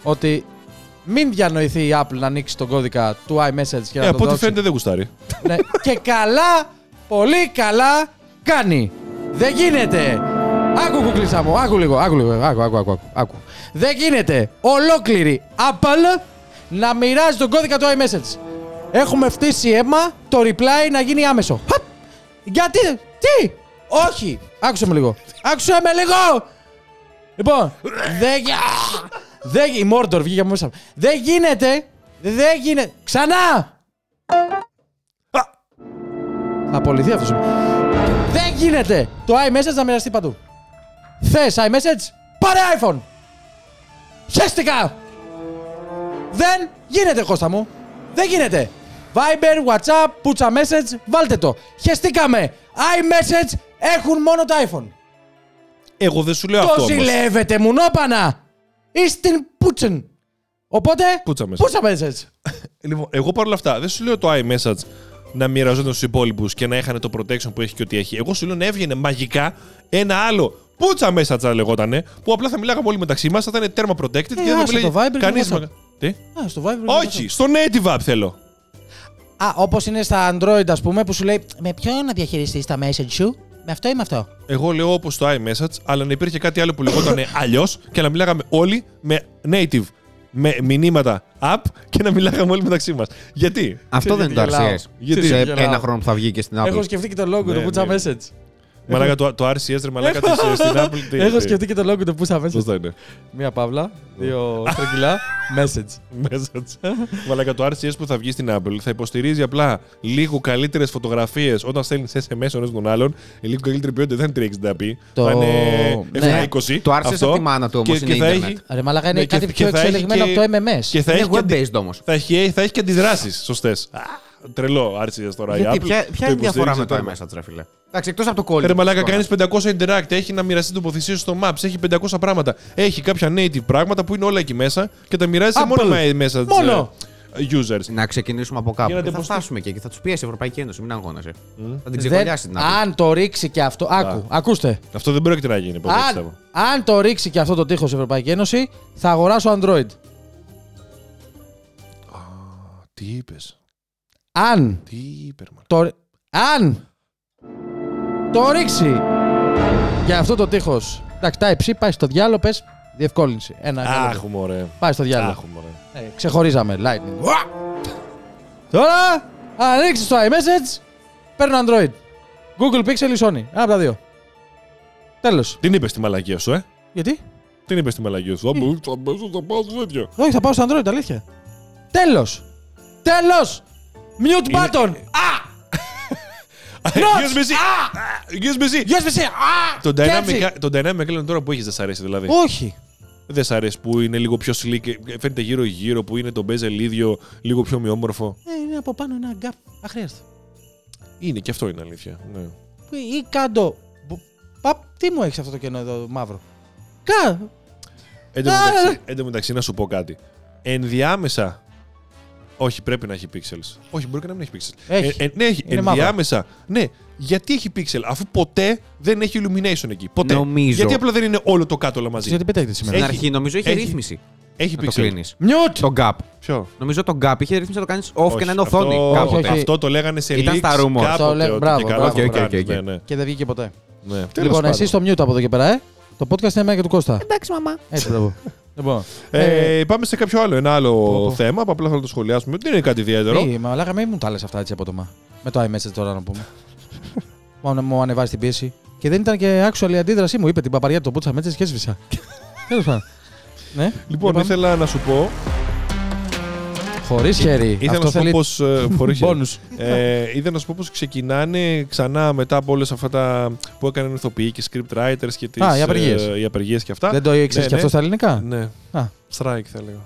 ότι μην διανοηθεί η Apple να ανοίξει τον κώδικα του iMessage και Ε, να από το ό,τι δώσει. φαίνεται δεν γουστάρει. Ναι. και καλά, πολύ καλά κάνει. Δεν γίνεται. Άκου κουκλίσα μου, άκου λίγο, άκου λίγο, άκου, άκου, άκου, άκου, άκου. Δεν γίνεται ολόκληρη Apple να μοιράζει τον κώδικα του iMessage. Έχουμε φτύσει αίμα το reply να γίνει άμεσο. Χαπ! Γιατί, τι, όχι, άκουσε με λίγο, άκουσε με λίγο. Λοιπόν, δεν γι- Α! Δεν γι- η Mordor βγήκε από μέσα. μου. Δεν γίνεται, δεν γίνεται, ξανά. Θα απολυθεί αυτός. Δεν γίνεται το iMessage να μοιραστεί παντού. Θες iMessage, πάρε iPhone. Χαίστηκα. Δεν γίνεται, Κώστα μου. Δεν γίνεται. Viber, WhatsApp, πούτσα message, βάλτε το. Χαιστήκαμε. iMessage έχουν μόνο το iPhone. Εγώ δεν σου λέω Το αυτό. όμως. ζηλεύετε μου νόπανα. Είστε πούτσεν. Οπότε, Πούτσα message. πούτσα message. Λοιπόν, εγώ παρόλα αυτά δεν σου λέω το iMessage να μοιραζόταν στους υπόλοιπους και να είχαν το protection που έχει και ό,τι έχει. Εγώ σου λέω να έβγαινε μαγικά ένα άλλο πούτσα message θα λεγότανε, που απλά θα μιλάγαμε όλοι μεταξύ μας, θα ήταν τέρμα protected και δεν θα άσε μιλάει το Viber και κανείς το WhatsApp. με- Τι; Α, στο Viber. Όχι, στο native app θέλω. Α, όπως είναι στα Android, ας πούμε, που σου λέει Με ποιο να διαχειριστείς τα message σου, με αυτό ή με αυτό; Εγώ λέω όπως το iMessage, αλλά να υπήρχε κάτι άλλο που λεγόταν αλλιώς και να μιλάγαμε όλοι με native με μηνύματα app και να μιλάγαμε όλοι μεταξύ μας. Γιατί; Αυτό δεν είναι το γιατί γελάω. RCS. Γιατί; Σε γελάω. ένα χρόνο που θα βγει και στην Έχω Apple. σκεφτεί και το logo Ναι, του Putsa ναι. Message. Μαλάκα το, το RCS ρε μαλάκα της, ε, στην Apple. τι- Έχω τι- σκεφτεί και το logo του Putsa Message. Σωστά είναι. Μία παύλα, δύο στρογγυλά, message. Message. Μαλάκα το RCS που θα βγει στην Apple θα υποστηρίζει απλά λίγο καλύτερες φωτογραφίες όταν στέλνεις SMS ο ένας τον άλλον. Η λίγο καλύτερη ποιότητα δεν είναι 360p. Το- Θα είναι ναι. 720. Το RCS αυτό. από τη μάνα του όμως Και- είναι και θα ίντερνετ. έχει- Ρε μαλάκα είναι Ναι, και- κάτι και πιο θα έχει εξελιγμένο και- από το MMS. Και θα Είναι έχει, και, αντι- web-based όμως. θα έχει, θα έχει και αντιδράσεις σωστές. Τρελό RCS τώρα. η Γιατί, Apple ποια, το ποια είναι η διαφορά υποστηρίζει με το τέρμα. iMessage, ρε φίλε. Εντάξει, εκτός από το call. Ρε μαλάκα, κάνεις 500 interact, έχει να μοιραστεί τοποθεσίες στο Maps, έχει 500 πράγματα. Έχει κάποια native πράγματα που είναι όλα εκεί μέσα και τα μοιράζει σε Apple. μόνο με message Μόνο. ε, users. Να ξεκινήσουμε από κάπου. Γίνεται θα πως- φτάσουμε και εκεί. Θα τους πιέσει η Ευρωπαϊκή Ένωση. Μην αγώνεσαι. Θα την Δεν- ξεκολλιάσει την Apple. αν το ρίξει και αυτό. Άκου, ακούστε. Αυτό δεν πρόκειται να γίνει. ποτέ, Αν, πιστεύω. αν το ρίξει και αυτό το τείχος η Ευρωπαϊκή Ένωση, θα αγοράσω Android. Τι είπες. Αν Τι είπε, ρε μαλάκα. το, ρι- αν το ρίξει για αυτό το τείχος. Εντάξει, τα υψί πάει στο διάλογο, πες διευκόλυνση. Ένα, ένα λεπτό. Αχ, μωρέ. Πάει στο διάλογο. Αχ, μωρέ. Ε, ξεχωρίζαμε. Lightning. Τώρα, αν ρίξεις το iMessage, παίρνω Android. Google Pixel ή Sony. Ένα από τα δύο. Τέλος. Την είπες στη μαλακία σου, ε. Γιατί; Την είπες στη μαλακία σου. Θα μπω, θα μπω, θα πάω στο τέτοιο. Όχι, θα πάω στο Android, αλήθεια. Τέλος. Τέλος. Mute Είναι- button. Α! USB-C. USB-C. USB-C. Α! Το Και Dynamic, έτσι. το Dynamic Island τώρα που έχει δεν σ' αρέσει δηλαδή. Όχι. Δεν σ' αρέσει που είναι λίγο πιο slick, φαίνεται γύρω-γύρω, που είναι το bezel ίδιο, λίγο πιο ομοιόμορφο. Ε, είναι από πάνω ένα gap. Αχρίαστο. Είναι και αυτό είναι αλήθεια. Ναι. Που- Ή κάτω. Μπο- Παπ, τι μου έχεις αυτό το κενό εδώ μαύρο; Κα. Εν τω Α, μεταξύ, ε. εν τω μεταξύ, να σου πω κάτι. Ενδιάμεσα. Όχι, πρέπει να έχει pixels. Όχι, μπορεί και να μην έχει pixels. Έχει. Ε, ε, ναι, έχει. Είναι μαύρο. Ενδιάμεσα. Ναι, γιατί έχει pixel, αφού ποτέ δεν έχει illumination εκεί. Ποτέ. Νομίζω. Γιατί απλά δεν είναι όλο το κάτω όλα μαζί. Γιατί πετέχετε σήμερα; Στην Έχει- αρχή νομίζω είχε έχει- ρύθμιση. Έχει Να το pixel. κλείνεις. Mute. Το gap. Ποιο; Νομίζω το gap είχε ρύθμιση να το κάνεις off Όχι, και να είναι αυτό- οθόνη. όχι, Κάποτε. όχι. Αυτό το λέγανε σε Ήταν leaks στα rumors. κάποτε, Το λέ- ότι μπράβο, και καλά μπράβο, θα το οκ, οκ, κάνεις. οκ. Ναι, ναι. Και δεν βγήκε ποτέ. Ναι. Τέλος λοιπόν, πάντων. εσύ στο mute από εδώ και πέρα, ε. Το podcast είναι εμένα και του Κώστα. Εντάξει, μαμά. Έτσι, μπράβο. λοιπόν. ε, Ε, πάμε σε κάποιο άλλο, ένα άλλο Πω, πω. θέμα που απλά θέλω να το σχολιάσουμε. Δεν είναι κάτι ιδιαίτερο. μη, μα λέγαμε, μην μου τα λες αυτά έτσι απότομα. Με το iMessage τώρα να πούμε. Μόνο μου ανεβάζει την πίεση. Και δεν ήταν και actual η αντίδρασή μου. Είπε την παπαριά του το πούτσα μέτσε και έσβησα. Τέλος πάντων. Ναι. Λοιπόν, πάμε. ήθελα να σου πω. Χωρίς χέρι. Ήθελα Αυτό να σου πω θέλει πως, ε, χωρίς χέρι. bonus. ε, ήθελα να σου πω πως ξεκινάνε ξανά μετά από όλες αυτά τα που έκαναν ηθοποιοί και script writers και τις, Α, οι απεργίες. ε, οι απεργίες και αυτά. Δεν το ήξερες Ναι, και ναι. αυτό στα ελληνικά; Ναι. Α. Strike θα έλεγα.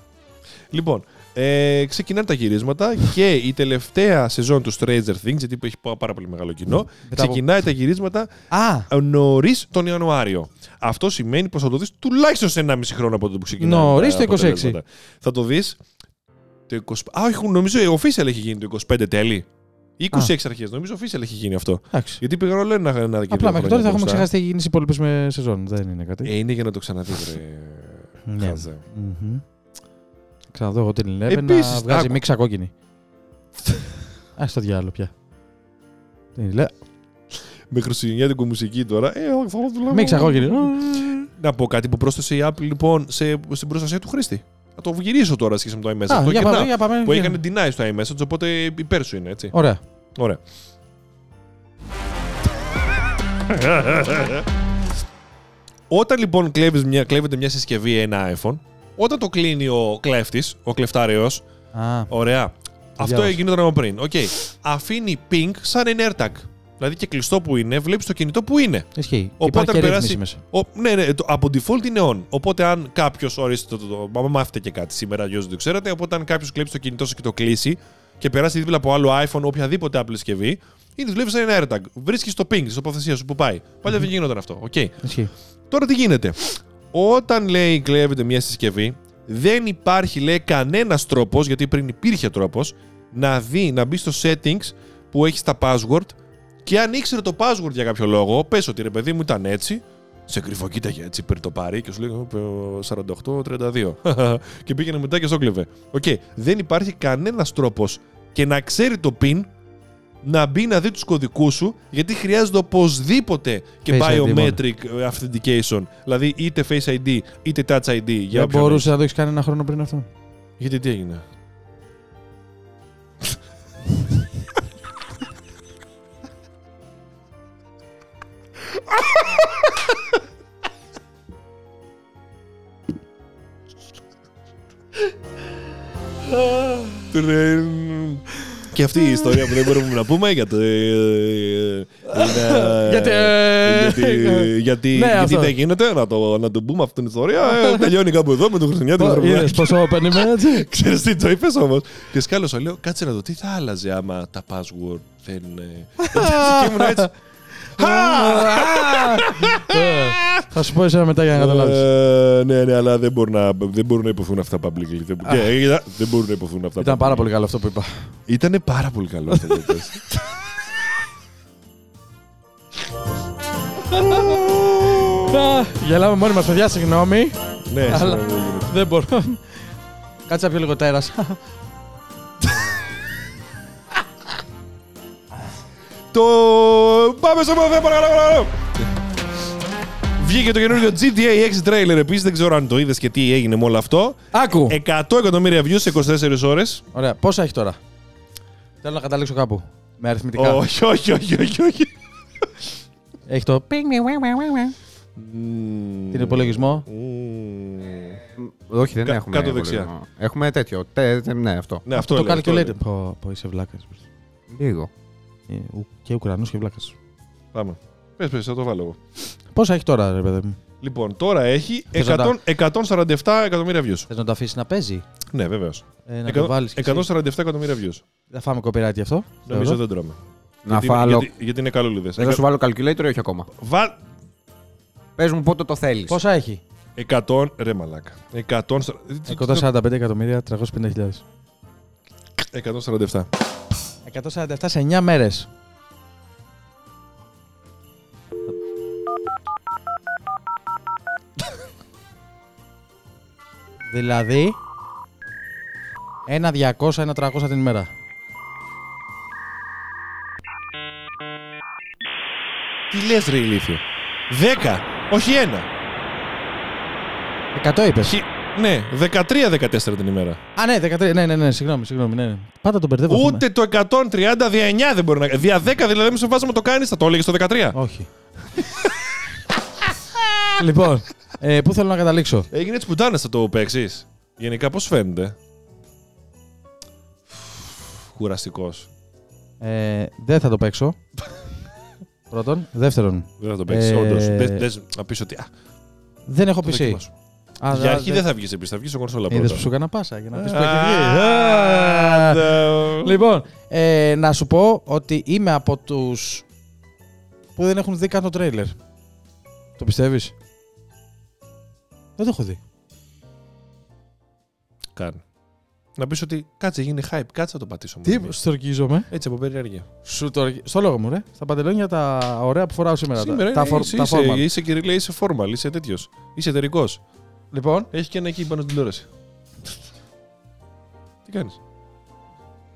Λοιπόν, ε, ξεκινάνε τα γυρίσματα και η τελευταία σεζόν του Stranger Things, γιατί έχει πά- πάρα πολύ μεγάλο κοινό, Μετά από- ξεκινάει τα γυρίσματα Α, νωρίς τον Ιανουάριο. Αυτό σημαίνει πως θα το δεις τουλάχιστον σε 1,5 χρόνο από τότε που ξεκινάει. Νωρίς το 26. Θα το δεις. Το 20... Α, όχι, νομίζω η official έχει γίνει το 25 τέλη. Ή 26 αρχές. Νομίζω official έχει γίνει αυτό. εντάξει. Γιατί πήγαν όλα να, να δει και Απλά δύο μέχρι χρόνια τώρα θα έχουμε μπροστά. ξεχάσει τι έχει γίνει στις υπόλοιπες με σεζόν. Δεν είναι κάτι. Ε, είναι για να το ξαναδεί, βρε. Ναι. Χάζε. Μμμ. Ξαναδώ εγώ την Eleven Επίσης, να βγάζει άκου. μίξα κόκκινη. Α το διάλογο πια. Την Eleven. Με χριστουγεννιάτικο μουσική τώρα. Ε, όχι, θα το δουλεύω. Μίξα κόκκινη. Να πω κάτι που πρόσθεσε η Apple λοιπόν σε, στην προστασία του χρήστη. Θα το γυρίσω τώρα σχέση με το iMessage. Α, το για κενά πάμε, για πάμε. που για- έκανε deny στο iMessage, οπότε υπέρ σου είναι, έτσι. Ωραία. Ωραία. Όταν λοιπόν κλέβεις μια, κλέβεται μια συσκευή ή ένα iPhone, όταν το κλείνει ο κλέφτης, ο κλεφτάριος, Α, ωραία, αυτό διάβασα. έγινε από πριν. Οκ. Αφήνει ping σαν ένα AirTag. Δηλαδή και κλειστό που είναι, βλέπεις το κινητό που είναι. ισχύει. Οπότε Υπάρχει αν και περάσει- ρύθμιση μέσα. Ο, ναι, ναι, το, από default είναι on. Οπότε αν κάποιος. Ορίστε το. το, το μάθατε και κάτι σήμερα, αλλιώς δεν το ξέρετε. Οπότε αν κάποιος κλέψει το κινητό σου και το κλείσει και περάσει δίπλα από άλλο iPhone, οποιαδήποτε Apple συσκευή, ή τη βλέπεις σαν ένα AirTag. Βρίσκεις το ping στην τοποθεσία σου που πάει. Παλιά δεν γινόταν αυτό. Οκ. Ισχύει. Τώρα τι γίνεται; Όταν λέει κλέβεται μια συσκευή, δεν υπάρχει λέει κανένας τρόπος, γιατί πριν υπήρχε τρόπος, να δει, να μπει στο settings που έχεις τα password και αν ήξερε το password για κάποιο λόγο, πες ότι ρε παιδί μου ήταν έτσι, σε κρυφοκοίταγε έτσι πριν το πάρει και σου λέει «Ω, ε, 48-32. και πήγαινε μετά και στο κλεβε. Οκ. Δεν υπάρχει κανένας τρόπος και να ξέρει το PIN να μπει να δει τους κωδικούς σου γιατί χρειάζεται οπωσδήποτε και Face ID μόνο. biometric authentication δηλαδή είτε Face ID είτε Touch ID για Δεν όποιον μπορούσε να το έχεις κάνει ένα χρόνο πριν αυτό. έχει. γιατί τι έγινε; Και αυτή η ιστορία που δεν μπορούμε να πούμε για το. ε, ε, είναι- Γιατί, ε, γιατί, γιατί, ναι, γιατί αυτό. δεν γίνεται να το, να το πούμε αυτή την ιστορία. Ε, τελειώνει κάπου εδώ με το Χριστουγεννιάτικο Είδες τραγουδάκι. πόσο open είμαι έτσι. Ξέρεις τι το είπες όμως. Και σκάλωσα, λέω, κάτσε να δω τι θα άλλαζε άμα τα password δεν... ε, Και ήμουν έτσι. Ε, Θα σου πω εσένα μετά για να καταλάβεις. Ε, Ναι, ναι, αλλά δεν μπορούν να, δεν μπορούν να υποθούν αυτά publicly. Δεν, και, ε, δεν μπορούν να υποθούν αυτά. Ήταν πάρα πολύ καλό αυτό που είπα. Ήτανε πάρα πολύ καλό αυτό που είπες. Α, Γελάμε μόνοι μας, παιδιά, συγγνώμη. Ναι, Αλλά- συγγνώμη, δεν γίνεται. Δεν μπορώ. Κάτσε να πιω λίγο τέρας. Το. Πάμε στο επόμενο θέμα, παρακαλώ, παρακαλώ. Βγήκε το καινούργιο GTA 6 trailer επίσης. Δεν ξέρω αν το είδες και τι έγινε με όλο αυτό. Άκου. 100 εκατομμύρια views σε 24 ώρες. Ωραία, πόσα έχει τώρα; Θέλω να καταλήξω κάπου. Με αριθμητικά. Όχι, όχι, όχι, όχι. όχι. Έχει το. Την υπολογισμό. Μμμ. Όχι, δεν Κα- έχουμε. κάτω υπολογισμό. δεξιά. Έχουμε τέτοιο. Τε- τε- ναι, αυτό. Ναι, αυτό το λέω, αυτό calculator. λέω. Πω, πω, είσαι βλάκας. Λίγο. Και Ουκρανός και βλάκας. Πάμε. Πες, πες, θα το βάλω εγώ. Πόσα έχει τώρα, ρε παιδί μου; Λοιπόν, τώρα έχει Θες να 100 147 εκατομμύρια views. Θες να το αφήσεις να παίζει; Ναι, βεβαίως. Ε, να το βάλεις. 147 εκατομμύρια views. Θα φάμε copyright γι' αυτό. Νομίζω θεωρώ. δεν τρώμε. Να γιατί, φάλω. γιατί, γιατί είναι καλούλιδες. Δεν θα σου βάλω calculator ή όχι ακόμα; Βάλ. Πες μου πότε το θέλεις. Πόσα έχει; 100. Ρε μαλάκα. 100. 145 εκατομμύρια 350.000. 147. 147 σε 9 μέρες. δηλαδή, ένα 200, ένα 300 την ημέρα. Τι λες ρε ηλίθιο; 10. Όχι ένα. 100 είπες. Χι- Ναι, 13-14 την ημέρα. Α, ναι, 13. Ναι, ναι, ναι, συγγνώμη, συγγνώμη. Ναι. ναι. Πάντα τον μπερδεύω. αυτό, Ούτε το 130 δια 9 δεν μπορεί να. Δια 10 δηλαδή, μην σε βάζαμε το κάνεις, θα το έλεγες στο 13. ναι. Όχι. λοιπόν, ε, πού θέλω να καταλήξω; Έγινε έτσι πουτάνα, θα το παίξεις. Γενικά πώς φαίνεται; Κουραστικός. Ε, δεν θα το παίξω. Πρώτον. Δεύτερον, Δεν θα το παίξεις, Ε, όντω. Να πεις ότι. Α, δεν έχω το PC. δοκιμάσου. Α, Για αρχή δεν θα βγεις επίσης, θα βγεις στο κονσόλα Είδες πρώτα. που σου έκανα πάσα για να πεις που Α, έχει βγει. Α, άντε. Λοιπόν, ε, να σου πω ότι είμαι από τους που δεν έχουν δει καν το τρέιλερ. Το πιστεύεις; Δεν το έχω δει. Κάνε. Να πεις ότι κάτσε, γίνει hype, κάτσε να το πατήσω. Τι, μόνο. στορκίζομαι. Έτσι από περιέργεια. Σου το... Στο λόγο μου, ρε. Στα παντελόνια τα ωραία που φοράω σήμερα. Σήμερα τα, είναι, φορ- είσαι, τα είσαι, formal. είσαι, κύριε, λέει, είσαι formal, είσαι τέτοιος. Είσαι εταιρικός. Λοιπόν, Έχει και ένα εκεί πάνω στην τηλεόραση. Τι κάνεις;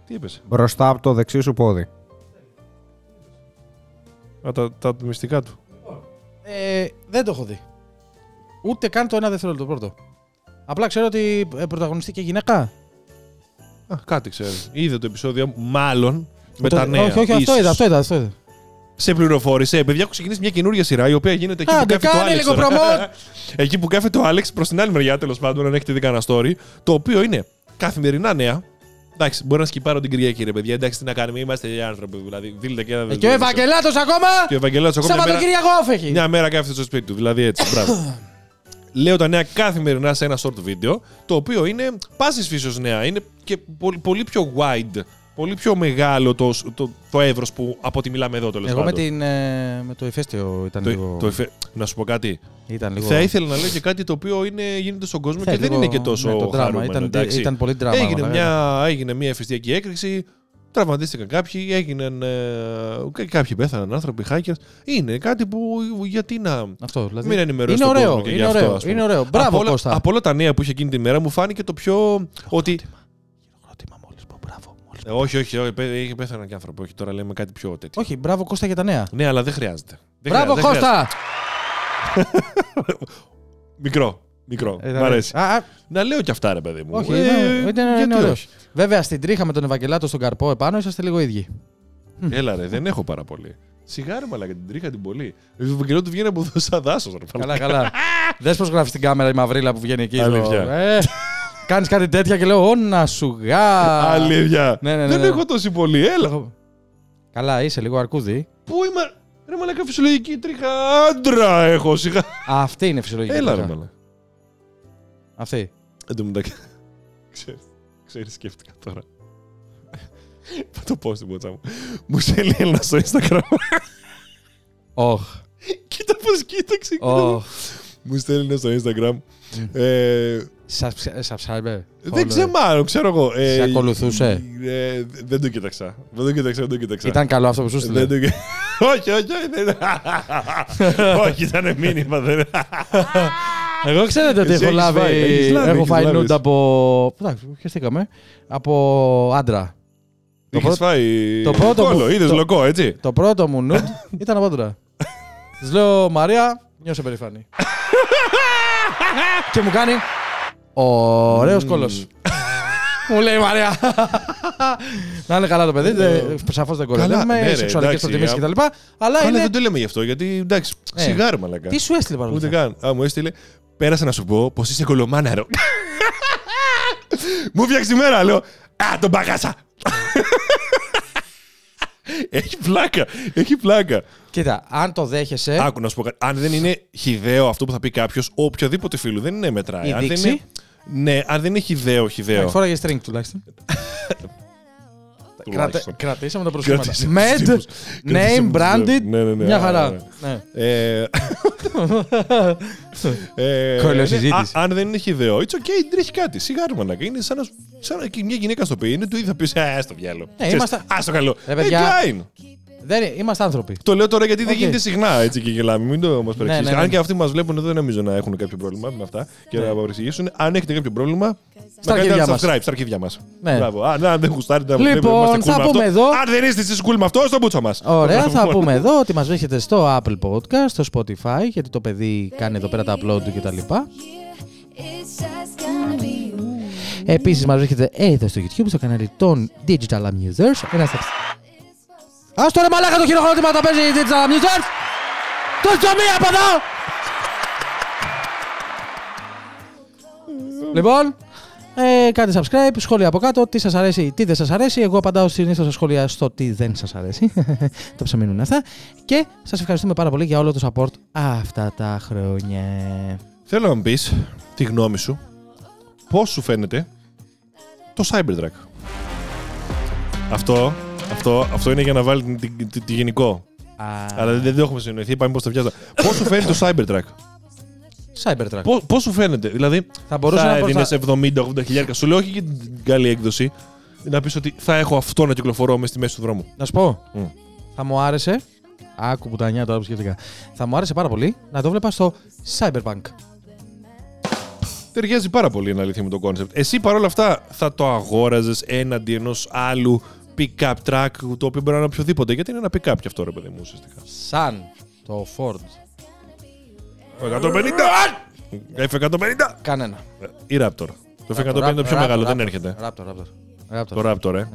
Τι είπες; Μπροστά από το δεξί σου πόδι. Α, τα, τα μυστικά του. ε, δεν το έχω δει. Ούτε καν το ένα δευτερόλεπτο πρώτο. Απλά ξέρω ότι ε, πρωταγωνιστεί και γυναίκα. Α, κάτι ξέρεις. Είδε το επεισόδιο, μάλλον με Το- τα νέα. Όχι, όχι, αυτό Ίσως. είδα, αυτό είδα. Αυτό είδα. Σε πληροφόρησε. Παιδιά, έχω ξεκινήσει μια καινούργια σειρά η οποία γίνεται εκεί Άντε, που κάθεται ο κάνε Άλεξ. λίγο τώρα. promote. εκεί που κάθεται ο Άλεξ προς την άλλη μεριά, τέλος πάντων, αν έχετε δει κανένα story. Το οποίο είναι καθημερινά νέα. Εντάξει, μπορεί να σκυπάρω την Κυριακή, ρε παιδιά. Εντάξει, τι να κάνουμε, είμαστε οι άνθρωποι. Δηλαδή, δίλετε και ένα. Ε, και ο Ευαγγελάτος ακόμα; Και ο Ευαγγελάτος ακόμα μια μέρα, Σαββατοκυριακό έχει. μια μέρα κάθεται στο σπίτι του. Δηλαδή έτσι. Μπράβο. Λέω τα νέα καθημερινά σε ένα short βίντεο, το οποίο είναι πάσης φύσεως νέα. Είναι και πολύ, πολύ πιο wide, πολύ πιο μεγάλο το, το, το εύρος που από ό,τι μιλάμε εδώ τέλος Εγώ με, πάντων. την, ε, με το ηφαίστειο ήταν Το, λίγο. το εφέ- Να σου πω κάτι. Ήταν λίγο... Θα ήθελα να λέω και κάτι το οποίο είναι, γίνεται στον κόσμο Θέλει και δεν λίγο- είναι και τόσο ναι, το δράμα. χαρούμενο. Ήταν, εντάξει. ήταν πολύ δράμα. έγινε, μαλάκα. μια, έγινε μια εφηστιακή έκρηξη, τραυματίστηκαν κάποιοι, έγιναν. Ε, κα- κάποιοι πέθαναν άνθρωποι, hackers. Είναι κάτι που γιατί να. Αυτό, δηλαδή. Μην ενημερώσει είναι τον ωραίο, κόσμο και είναι γι' αυτό, ωραίο, ας πούμε. είναι ωραίο. Μπράβο, από, όλα, Κώστα. από όλα τα νέα που είχε εκείνη τη μέρα μου φάνηκε το πιο. ότι. Ε, όχι, όχι, όχι, πέ- είχε πέθαναν και άνθρωποι. Όχι, τώρα λέμε κάτι πιο τέτοιο. Όχι, μπράβο Κώστα για τα νέα. Ναι, αλλά δεν χρειάζεται. Δεν Μπράβο χρειάζεται, δεν χρειάζεται. Κώστα! Μικρό. Μικρό. Ε, Μ' αρέσει. Α, α, Να λέω κι αυτά, ρε παιδί μου. όχι, Ε, είναι, είναι, γιατί είναι ωραίος. όχι. Βέβαια, στην τρίχα με τον Ευαγγελάτο στον καρπό επάνω είσαστε λίγο ίδιοι. Έλα ρε, δεν έχω πάρα πολύ. Σιγάρι μαλάκα, την τρίχα την πολύ. Ο Ευαγγελό του βγαίνει από εδώ σαν δάσος, ρε. καλά, καλά. Δες πώς γράφεις στην κάμερα η μαυρίλα που βγαίνει εκεί. στο- Αλήθεια. Ε, κάνεις κάτι τέτοια και λέω, Ω να σου γά. Αλήθεια. Ναι, ναι, ναι, Δεν ναι. έχω τόση πολύ. Έλα. Καλά, είσαι λίγο αρκούδι. Πού είμαι; Ρε μαλάκα, φυσιολογική τρίχα. Άντρα έχω, σιγά. Αυτή είναι φυσιολογική. Έλα ρε τρίχα. μαλάκα. Αυτή. Εν τω μεταξύ. Ξέρεις, ξέρεις, σκέφτηκα τώρα. Θα το πω στην πότσα μου. Μου στέλνει ένα στο Instagram. Οχ. Κοίτα πώς κοίταξε. κοίτα. Οχ. Μου στέλνει ένα στο Instagram. Ε, Subscribe. Δεν ξέρω, μάλλον ξέρω εγώ. Ε, Σε ακολουθούσε; ε, δεν το κοίταξα. Δεν το κοίταξα, δεν το κοίταξα. Ήταν καλό αυτό που σου στείλε. Δεν το... κοι- όχι, όχι, όχι. δεν- όχι, ήταν μήνυμα. Δεν... Εγώ ξέρετε ότι Εσύ έχω έχεις λάβει. φάει, έχεις λάβει, Έχω έχεις φάει λάβεις. νούντ από. Εντάξει, χαιρετήκαμε. Από άντρα. Το Είχες πρώτο- φάει το πρώτο κόλλο, που- είδες το- λοκό, έτσι. Το πρώτο μου νούντ ήταν από άντρα. Της λέω Μαρία, νιώσε περήφανη. Και μου κάνει. Ωραίος κόλος. Μου λέει η Μαρία. Να είναι καλά το παιδί. Σαφώς δεν Καλά, ναι, κοροϊδεύουμε. ρε, Σεξουαλικέ εντάξει, προτιμήσεις α- κτλ. Αλλά Αλλά είναι. δεν το λέμε γι' αυτό, γιατί εντάξει, Ε. σιγάρι μαλακά. Τι σου έστειλε παρόλο Ούτε αυτά; καν. Α, μου έστειλε. Πέρασα να σου πω πως είσαι κολομάναρο. μου φτιάξει τη μέρα, λέω. Α, τον παγάσα. Έχει πλάκα. Έχει πλάκα. Κοίτα, αν το δέχεσαι. Άκου να σου πω κάτι. Αν δεν είναι χιδαίο αυτό που θα πει κάποιος, οποιοδήποτε φίλου δεν είναι μετράει. Η αν δεν δείξη; είναι, ναι, αν δεν είναι χιδαίο, χιδαίο. Φόραγε string τουλάχιστον. τουλάχιστον. Κρατα- Κρατήσαμε τα προσχήματα. Κρατήσαμε τους Med, τύπους. name, Κρατήσαμε τους branded. τύπους. Ναι, ναι, ναι, Μια α, χαρά. ναι. Ναι. Ε, ε, Κολοσυζήτηση. α- Αν δεν είναι χιδαίο, it's okay, δεν τρέχει κάτι. Σιγάρι μαλακά. Είναι σαν να, σου- σαν να- και μια γυναίκα στο πει, είναι το ίδιο θα πει. Α, στο διάλο. Ναι, είμαστε- Α, στο καλό. Ε, παιδιά, Ε, fine. Δεν είναι- είμαστε άνθρωποι. Το λέω τώρα γιατί δεν Οκ. γίνεται συχνά έτσι και γελάμε. Μην το μας παρεξηγήσει. ναι, ναι. Αν και αυτοί μας βλέπουν εδώ, δεν νομίζω να έχουν κάποιο πρόβλημα με αυτά και να παρεξηγήσουν. Αν έχετε κάποιο πρόβλημα, Στα να κάνετε αρχίδια μας. subscribe στα αρχίδια μας. Ναι. Μπράβο. Αν, αν δεν γουστάρετε να Λοιπόν, βλέπετε, είμαστε cool θα με πούμε αυτό. εδώ- Αν δεν είστε εσεί cool με αυτό, στο μπούτσο μας. Ωραία, θα πούμε εδώ ότι μας βρίσκεται στο Apple Podcast, στο Spotify, γιατί το παιδί κάνει εδώ πέρα τα upload του κτλ. Επίσης μας βρίσκεται εδώ στο YouTube, στο κανάλι των Digital Amusers. Ένα στα... Ας το ρε μαλάκα το χειροκρότημα το παίζει η Digital Amusers! Το τσομί από εδώ! Λοιπόν, ε, κάντε subscribe, σχόλια από κάτω, τι σας αρέσει, τι δεν σας αρέσει. Εγώ απαντάω συνήθως στα σχόλια στο τι δεν σας αρέσει. το ψαμίνουν αυτά. Και σας ευχαριστούμε πάρα πολύ για όλο το support αυτά τα χρόνια. Θέλω να μου πεις τη γνώμη σου. Πώς σου φαίνεται το Cybertruck; Αυτό, αυτό, αυτό είναι για να βάλει την, την, την- τη γενικό. Α, Αλλά δεν, δεν το έχουμε συνοηθεί. Πάμε πώς το πιάσαμε. Πώς σου φαίνεται το Cybertruck; Cybertruck. Πώς πώς σου φαίνεται; Δηλαδή, Θα μπορούσε θα να έδινες προστα... 70-80 χιλιάρικα. Σου λέω όχι για την καλή έκδοση. Να πεις ότι θα έχω αυτό να κυκλοφορώ μες στη μέση του δρόμου. Να σου πω, Μμ. θα μου άρεσε. Άκου πουτανιά τώρα που σκέφτηκα. Θα μου άρεσε πάρα πολύ να το βλέπα στο Cyberpunk. Ταιριάζει πάρα πολύ είναι αλήθεια με το concept. Εσύ παρόλα αυτά θα το αγόραζες έναντι ενός άλλου pick-up track το οποίο μπορεί να είναι οποιοδήποτε. Γιατί είναι ένα pick-up κι αυτό ρε παιδί μου ουσιαστικά. Σαν το Ford. 150! F150! Κανένα. Ή Raptor. Το F150 είναι πιο Raptor, μεγάλο, Raptor, δεν έρχεται. Raptor, Raptor. Raptor. Το Raptor, ε.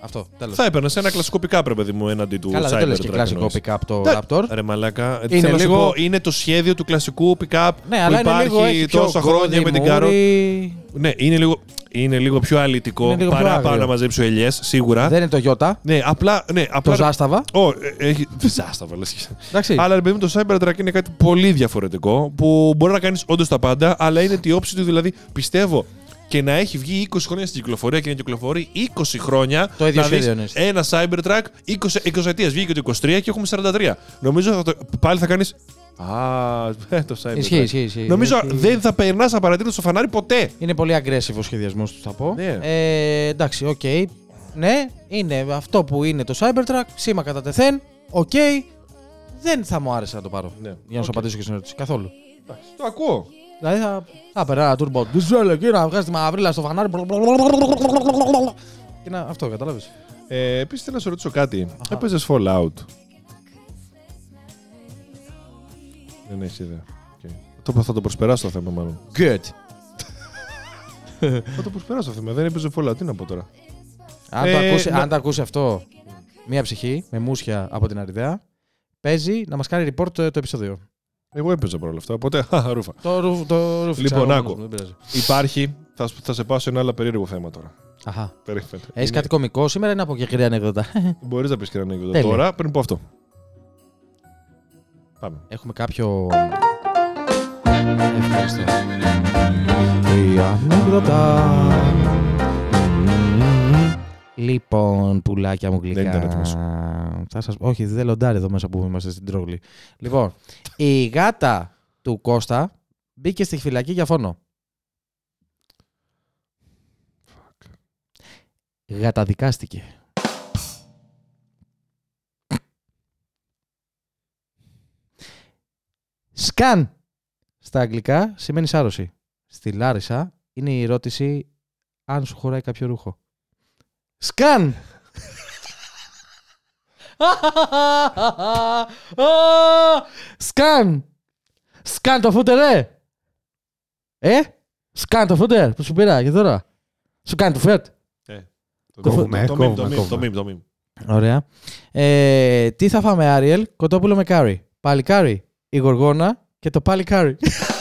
Ε, Αυτό, τέλος. Θα έπαιρνες ένα κλασικό pick-up, ρε παιδί μου, έναντι του Καλά, δεν το λες και Cybertruck κλασικό εννοείς. pick-up το Ναι. Raptor. Ρε μαλάκα, Είναι θέλω να σου λίγο- πω, είναι το σχέδιο του κλασικού pick-up Ναι, που αλλά είναι λίγο υπάρχει έχει πιο τόσα χρόνια με την γκρόδι, καρό. μούρι. Ναι, είναι λίγο, είναι λίγο πιο αλητικό Είναι λίγο πιο παρά άγριο. πάνω να μαζέψει ο ελιές, σίγουρα. Δεν είναι το Γιώτα, Ναι, απλά. Ναι, το απλά Ζάσταβα. Ω, ε, έχει. Zastava, λες. Εντάξει. Αλλά ρε παιδί μου, το Cybertruck είναι κάτι πολύ διαφορετικό που μπορεί να κάνεις όντως τα πάντα, αλλά είναι τη όψη του. Δηλαδή, πιστεύω και να έχει βγει 20 χρόνια στην κυκλοφορία και να κυκλοφορεί 20 χρόνια. Το ίδιο να δεις σχέδιο εννοείς. Ένα Cybertruck 20, 20 ετίας βγήκε το 23 και έχουμε 43. Νομίζω θα το, πάλι θα κάνεις. Α, ε, το Cybertruck. Ισχύει, ισχύει, ισχύει. Νομίζω Έχει- δεν θα περνάς απαρατήρητο στο φανάρι ποτέ. Είναι πολύ aggressive ο σχεδιασμός του, θα πω. Ναι. Ε, εντάξει, οκ. Ναι, είναι αυτό που είναι το Cybertruck. Σήμα κατά τεθέν. Οκ. Δεν θα μου άρεσε να το πάρω. Ναι. Για να σου Οκ. απαντήσω και στην ερώτηση. Καθόλου. Το ακούω. Δηλαδή θα, θα περνά ένα turbo diesel εκεί να βγάζει τη μαυρίλα στο φανάρι. Και να, αυτό, κατάλαβες. Ε, Επίσης θέλω να σε ρωτήσω κάτι. Έπαιζε Fallout. Δεν έχει ιδέα. Okay. Το, θα το προσπεράσω το θέμα, μάλλον. Good. θα το προσπεράσω το θέμα. Δεν έπαιζε Fallout. Τι να πω τώρα. Αν, Ε, το ακούσει, να- αν το ακούσει αυτό μία ψυχή με μουσια από την Αριδέα, παίζει να μας κάνει report το, το επεισόδιο. Εγώ έπαιζα παρόλα αυτά. Οπότε, χα, ρούφα. Το, ρου- το ρούφιξα Λοιπόν, εγώ άκου. μόνος μου, δεν πειράζει. Υπάρχει. Θα, σου- θα σε πάω σε ένα άλλο περίεργο θέμα τώρα. Αχα. Περίμενε. Έχεις κάτι κωμικό σήμερα ή να πω και κρύα ανέκδοτα; Μπορείς να πεις και ένα ανέκδοτο Τέλεια. τώρα πριν πω αυτό. Πάμε. Έχουμε κάποιο. Ευχαριστώ. Κρύα ανέκδοτα. Λοιπόν, πουλάκια μου γλυκά. Δεν ήταν έτοιμος. Θα σας... Όχι, δεν λοντάρει εδώ μέσα που είμαστε στην τρόγλη. Λοιπόν, η γάτα του Κώστα μπήκε στη φυλακή για φόνο. Γαταδικάστηκε. Σκαν στα αγγλικά σημαίνει σάρωση. Στη Λάρισα είναι η ερώτηση αν σου χωράει κάποιο ρούχο. Σκαν! Σκαν! Σκαν το φούτερ, ε! Ε! Σκαν το φούτερ που σου πήρα και τώρα. Σου κάνει το φετ. Το Κόβουμε, το κόβουμε, meme, το meme, κόβουμε. το meme, το meme. Ωραία. Ε, τι θα φάμε, Άριελ, κοτόπουλο με κάρι. Παλικάρι, η γοργόνα και το παλικάρι.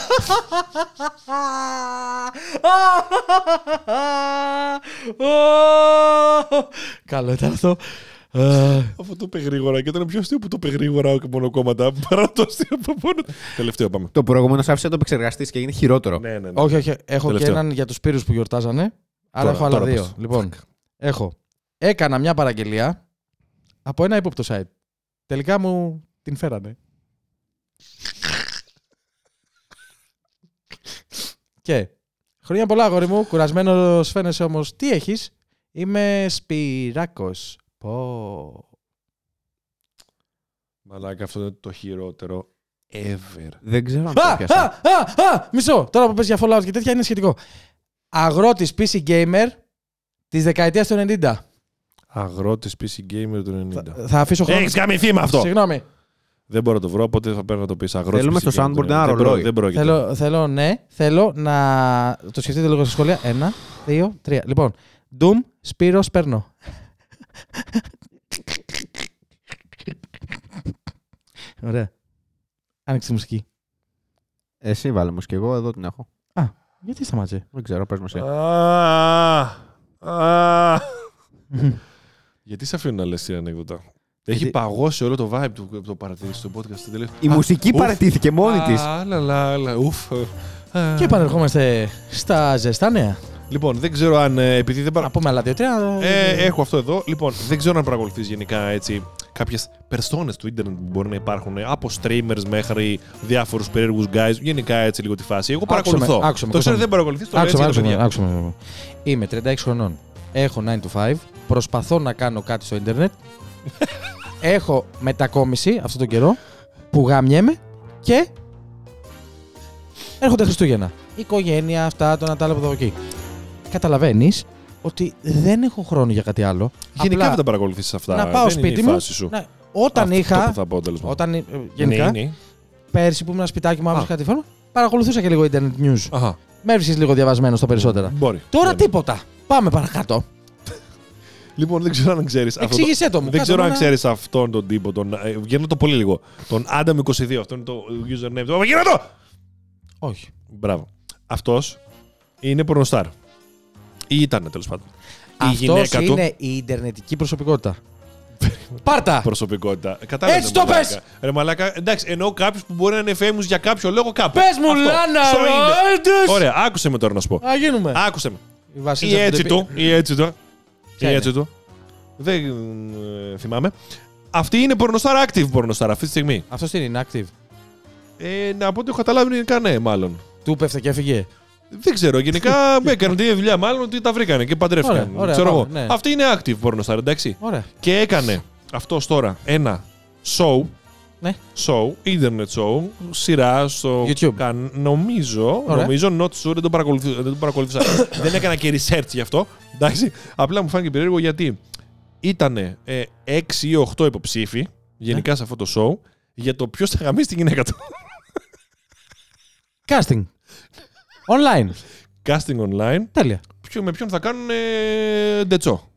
Καλό ήταν αυτό. Ε, Αυτό το είπε γρήγορα και ήταν πιο αστείο που το είπε γρήγορα και μονοκόμματα παρά το αστείο από μόνο. Τελευταίο πάμε. Το προηγούμενο άφησε να το επεξεργαστείς και είναι χειρότερο. Ναι, ναι, ναι. όχι, όχι. Έχω Τελευταίο. και έναν για τους πύρους που γιορτάζανε. Άρα Τώρα, έχω άλλα τώρα δύο. πες. Λοιπόν, έχω. Έκανα μια παραγγελία από ένα ύποπτο site. Τελικά μου την φέρανε. Και χρόνια πολλά, αγόρι μου. Κουρασμένος φαίνεσαι όμως. Τι έχεις, Είμαι σπυράκος. Πω. Μαλάκα, αυτό είναι το χειρότερο ever. Δεν ξέρω αν το Α, α, πιάσα. α, α, μισό. Τώρα που πες για Fallout και τέτοια είναι σχετικό. Αγρότης PC Gamer της δεκαετίας του 90. Αγρότης PC Gamer του 90. Θα, θα αφήσω χρόνο. Έχεις καμηθεί με αυτό. Συγγνώμη. Δεν μπορώ να το βρω, οπότε θα πρέπει να το πει. Αγρότης Θέλουμε PC στο Gamer του soundboard 90. ένα Δεν προ- ρολόι. Δεν πρόκειται. Θέλω, θέλω, ναι, θέλω να το σκεφτείτε λίγο στα σχόλια. Ένα, δύο, τρία. Λοιπόν, Doom, Σπύρο, παίρνω. Ωραία. Άνοιξε τη μουσική. Εσύ βάλε μου και εγώ εδώ την έχω. Γιατί σταμάτησε; Δεν ξέρω, πες μου εσύ. Α, α. Γιατί σε αφήνω να λες την ανέκδοτα; Έχει Γιατί- παγώσει όλο το vibe του το παρατηρήσεις στο podcast. στο τελευταίο. Η Α, μουσική ουφ. παρατήθηκε μόνη της. Α, λα, λα, λα, ουφ. Α. Και επανερχόμαστε στα ζεστά νέα. Λοιπόν, δεν ξέρω αν. ε, Επειδή δεν παρα... Να πούμε άλλα δύο-τρία. Ε, έχω αυτό εδώ. Λοιπόν, δεν ξέρω αν παρακολουθείς γενικά έτσι κάποιες περστόνε του ίντερνετ που μπορεί να υπάρχουν. ε, Από streamers μέχρι διάφορους περίεργους guys. Γενικά έτσι λίγο τη φάση. Εγώ Άκουσα με, παρακολουθώ. άκουσα με, το άκουσα ξέρω με. δεν παρακολουθείς. Το λέω Άκουσα, έτσι για τα άκουσα, παιδιά. άκουσα. Είμαι 36 χρονών. Έχω 9 to 5. Προσπαθώ να κάνω κάτι στο ίντερνετ. Έχω μετακόμιση αυτόν τον καιρό που γάμιέμαι και έρχονται Χριστούγεννα. Οικογένεια, αυτά, το να τα άλλα από εδώ εκεί. Καταλαβαίνεις ότι δεν έχω χρόνο για κάτι άλλο. Γενικά Απλά δεν τα παρακολουθείς αυτά. να πάω δεν σπίτι είναι η μου. φάση σου. να- όταν Αυτό είχα. που θα πω τέλος πάντων. Όταν, ε, γενικά, Ναι, ναι. πέρσι που ήμουν σπιτάκι μου, Α. άβρισκα κάτι φόρμα, παρακολουθούσα και λίγο internet news. Αχα. Με έβρισκε λίγο διαβασμένο στα περισσότερα. Μπορεί. Τώρα Ναι, ναι. τίποτα. Πάμε παρακάτω. Λοιπόν, δεν ξέρω αν ξέρεις. Εξήγησέ το μου. Δεν κάτω ξέρω αν να- ξέρεις αυτόν τον τύπο. Τον, ε, βγαίνω το πολύ λίγο. Τον Adam22. Αυτό είναι το username του. Γύρω το! Όχι. Μπράβο. Αυτός είναι πορνοστάρ. Ή ήταν τέλος πάντων. Η Αυτός γυναίκα του. είναι η ιντερνετική προσωπικότητα. Πάρτα! Προσωπικότητα. Κατάλαβε. Έτσι το πες! Ρε μαλάκα, εντάξει, εννοώ κάποιους που μπορεί να είναι famous για κάποιο λόγο κάπου. Πες μου, Αυτό. Λάνα! Στο ίντερνετ. Ρόντες! Ωραία, άκουσε με τώρα να σου πω. Α, γίνουμε. Άκουσε με. Η Βασίλισσα Ή που έτσι δεν του, ή έτσι του. Ποια Ή είναι; έτσι του. Δεν ε, θυμάμαι. Αυτή είναι πορνοστάρ, active πορνοστάρ αυτή τη στιγμή. Αυτός τι είναι, inactive. Ε, να πω ότι έχω καταλάβει είναι κανένα, μάλλον. Του πέφτε και έφυγε. Δεν ξέρω. Γενικά έκαναν την ίδια δουλειά, μάλλον ότι τα βρήκανε και παντρεύτηκαν. Ωραία, ωραία, ξέρω πάμε, εγώ. ναι. Αυτή είναι active πορνοστάρ, εντάξει. Ωραία. Και έκανε αυτός τώρα ένα show. Ναι. Show, internet show, σειρά στο. YouTube. Καν, νομίζω, Ωραία. νομίζω, not sure, δεν το, παρακολουθούσα, δεν το παρακολουθούσα. δεν έκανα και research γι' αυτό. Εντάξει. Απλά μου φάνηκε περίεργο γιατί ήταν ε, 6 ή 8 υποψήφοι γενικά σε αυτό το show για το ποιος θα γαμίσει τη γυναίκα του. Casting. Online. Casting online. Τέλεια. Ποιο, με ποιον θα κάνουν ε, ντετσό.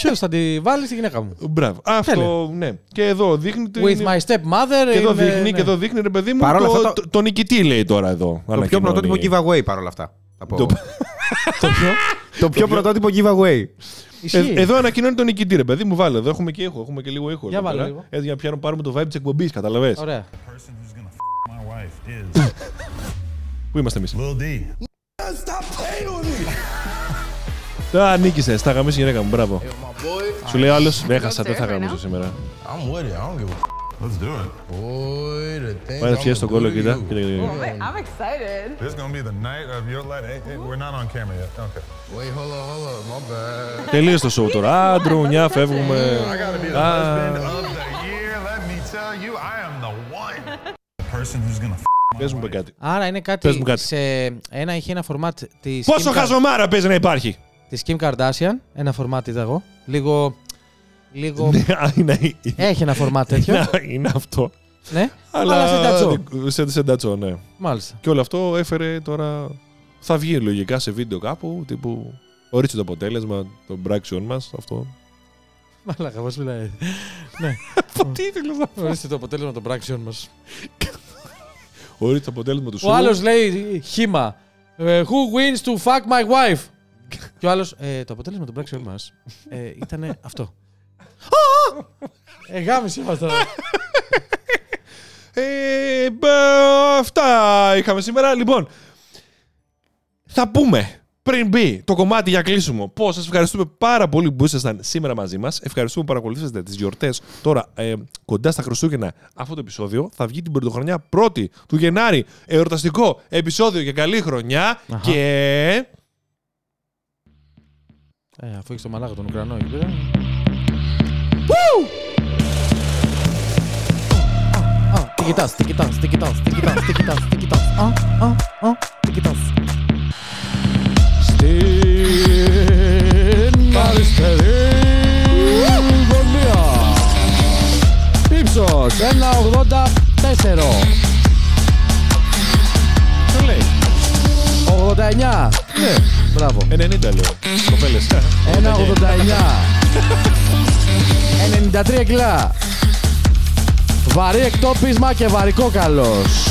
Ποιος θα τη βάλει στη γυναίκα μου. Μπράβο. Αυτό, ναι. Και εδώ δείχνει. το- With είναι- my stepmother. και εδώ in the- δείχνει, ναι. και εδώ δείχνει, ρε παιδί μου, Παρ' όλα το, αυτά το, το νικητή λέει τώρα εδώ. Το πιο ανακοινώνει. πρωτότυπο giveaway παρόλα αυτά. Θα πω. Το- Το πιο. Το πιο πρωτότυπο giveaway. Ισχύει. Ε, εδώ ανακοινώνει τον νικητή, ρε παιδί μου, βάλε. Εδώ έχουμε και ήχο, έχουμε και λίγο ήχο. Για εδώ βάλε πέρα. λίγο. Έτσι για να πιάνουμε πάρουμε το vibe της εκπομπής, καταλαβες. Ωραία. person who's gonna f- my wife is Πού είμαστε εμείς; Lil D. Α, νίκησες, τα γαμίσει η γυναίκα μου, μπράβο. Σου λέει άλλος, έχασα, δεν θα γαμίσω σήμερα. I'm with it. I don't give a Let's do it. boy. The thing Πάει να I'm πιέσει τον gonna κόλλο, do to κοίτα. you. κοίτα, κοίτα, κοίτα. Wait, I'm excited. This is gonna be the night of your life. Hey, hey, we're not on camera yet. Okay. Wait, hold up, hold up. My bad. Τελείωσε το show τώρα. Α, ντρουνιά, φεύγουμε. I gotta be the Ah. husband of the year. Let me tell you, I am the one. The person who's gonna f- my Πες μου wife. κάτι. Άρα είναι κάτι. Πες μου κάτι. Σε ένα είχε ένα format τη. Πόσο χαζομάρα παίζει να υπάρχει. Τη Kim Kardashian. Ένα format είδα εγώ. Λίγο. Λίγο. Ναι, α, είναι- Έχει ένα format τέτοιο. είναι- Είναι αυτό. ναι. Αλλά σε τατσό. σε, σε τατσό, ναι. Μάλιστα. Και όλο αυτό έφερε τώρα. Θα βγει λογικά σε βίντεο κάπου. Τύπου. Ορίστε το αποτέλεσμα των πράξεων μας. Αυτό. Μαλάκα, πώς μιλάει. ναι. Τι ήθελες να πω. Ορίστε το αποτέλεσμα των πράξεων μας. Ορίστε το αποτέλεσμα του σου. Ο άλλος λέει χήμα. ε, Who wins to fuck my wife? Και ο άλλος. το αποτέλεσμα των πράξεων μας ήταν αυτό. Ε, γάμισε μας τώρα. Ε, μπα, αυτά είχαμε σήμερα. Λοιπόν, θα πούμε πριν μπει το κομμάτι για κλείσιμο πω σας ευχαριστούμε πάρα πολύ που ήσασταν σήμερα μαζί μας. Ευχαριστούμε που παρακολουθήσατε τις γιορτές τώρα ε, κοντά στα Χριστούγεννα. Αυτό το επεισόδιο θα βγει την πρωτοχρονιά 1η του Γενάρη. Εορταστικό επεισόδιο για καλή χρονιά. Αχα. Και. Ε, αφού έχεις το μαλάκα τον Ουκρανό εκεί πέρα. Τι κοιτάς, τι κοιτάς, τι κοιτάς, τι κοιτάς, τι κοιτάς, τι κοιτάς. Α, α, α, τι κοιτάς. Στην αριστερή γωνία. Ύψος 1,84. Το λέει. 89. Ναι, μπράβο. 90. 1,50 λέω. Κοπέλες. 1,89. 93 κιλά. Βαρύ εκτόπισμα και βαρικό καλός.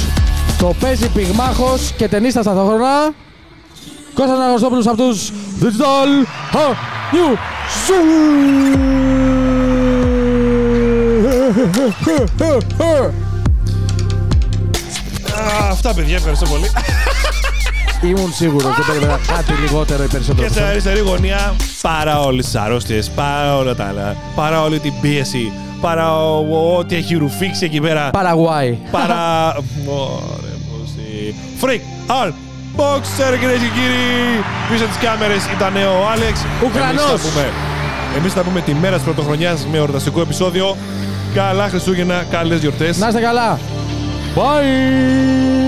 Το παίζει πυγμάχος και ταινίστα ταυτόχρονα. Κώστας Αναγνωστόπουλος από τους Digital Ha New Zoo. Α, Αυτά παιδιά, ευχαριστώ πολύ. Ήμουν σίγουρος, δεν περίμενα κάτι λιγότερο ή περισσότερο. Και στην αριστερή γωνία παρά όλες τις αρρώστιες, παρά όλα τα άλλα, παρά όλη την πίεση, παρά ο- ό,τι έχει ρουφήξει εκεί πέρα. Παραγουάι. παρά. Ωραία, πόση. Freak All Boxer, κυρίες και κύριοι! Πίσω τις κάμερες ήταν ο Άλεξ. Ουκρανός. Εμείς θα πούμε, εμείς θα πούμε τη μέρα της πρωτοχρονιάς με εορταστικό επεισόδιο. Καλά Χριστούγεννα, καλές γιορτές. Να είστε καλά. Bye.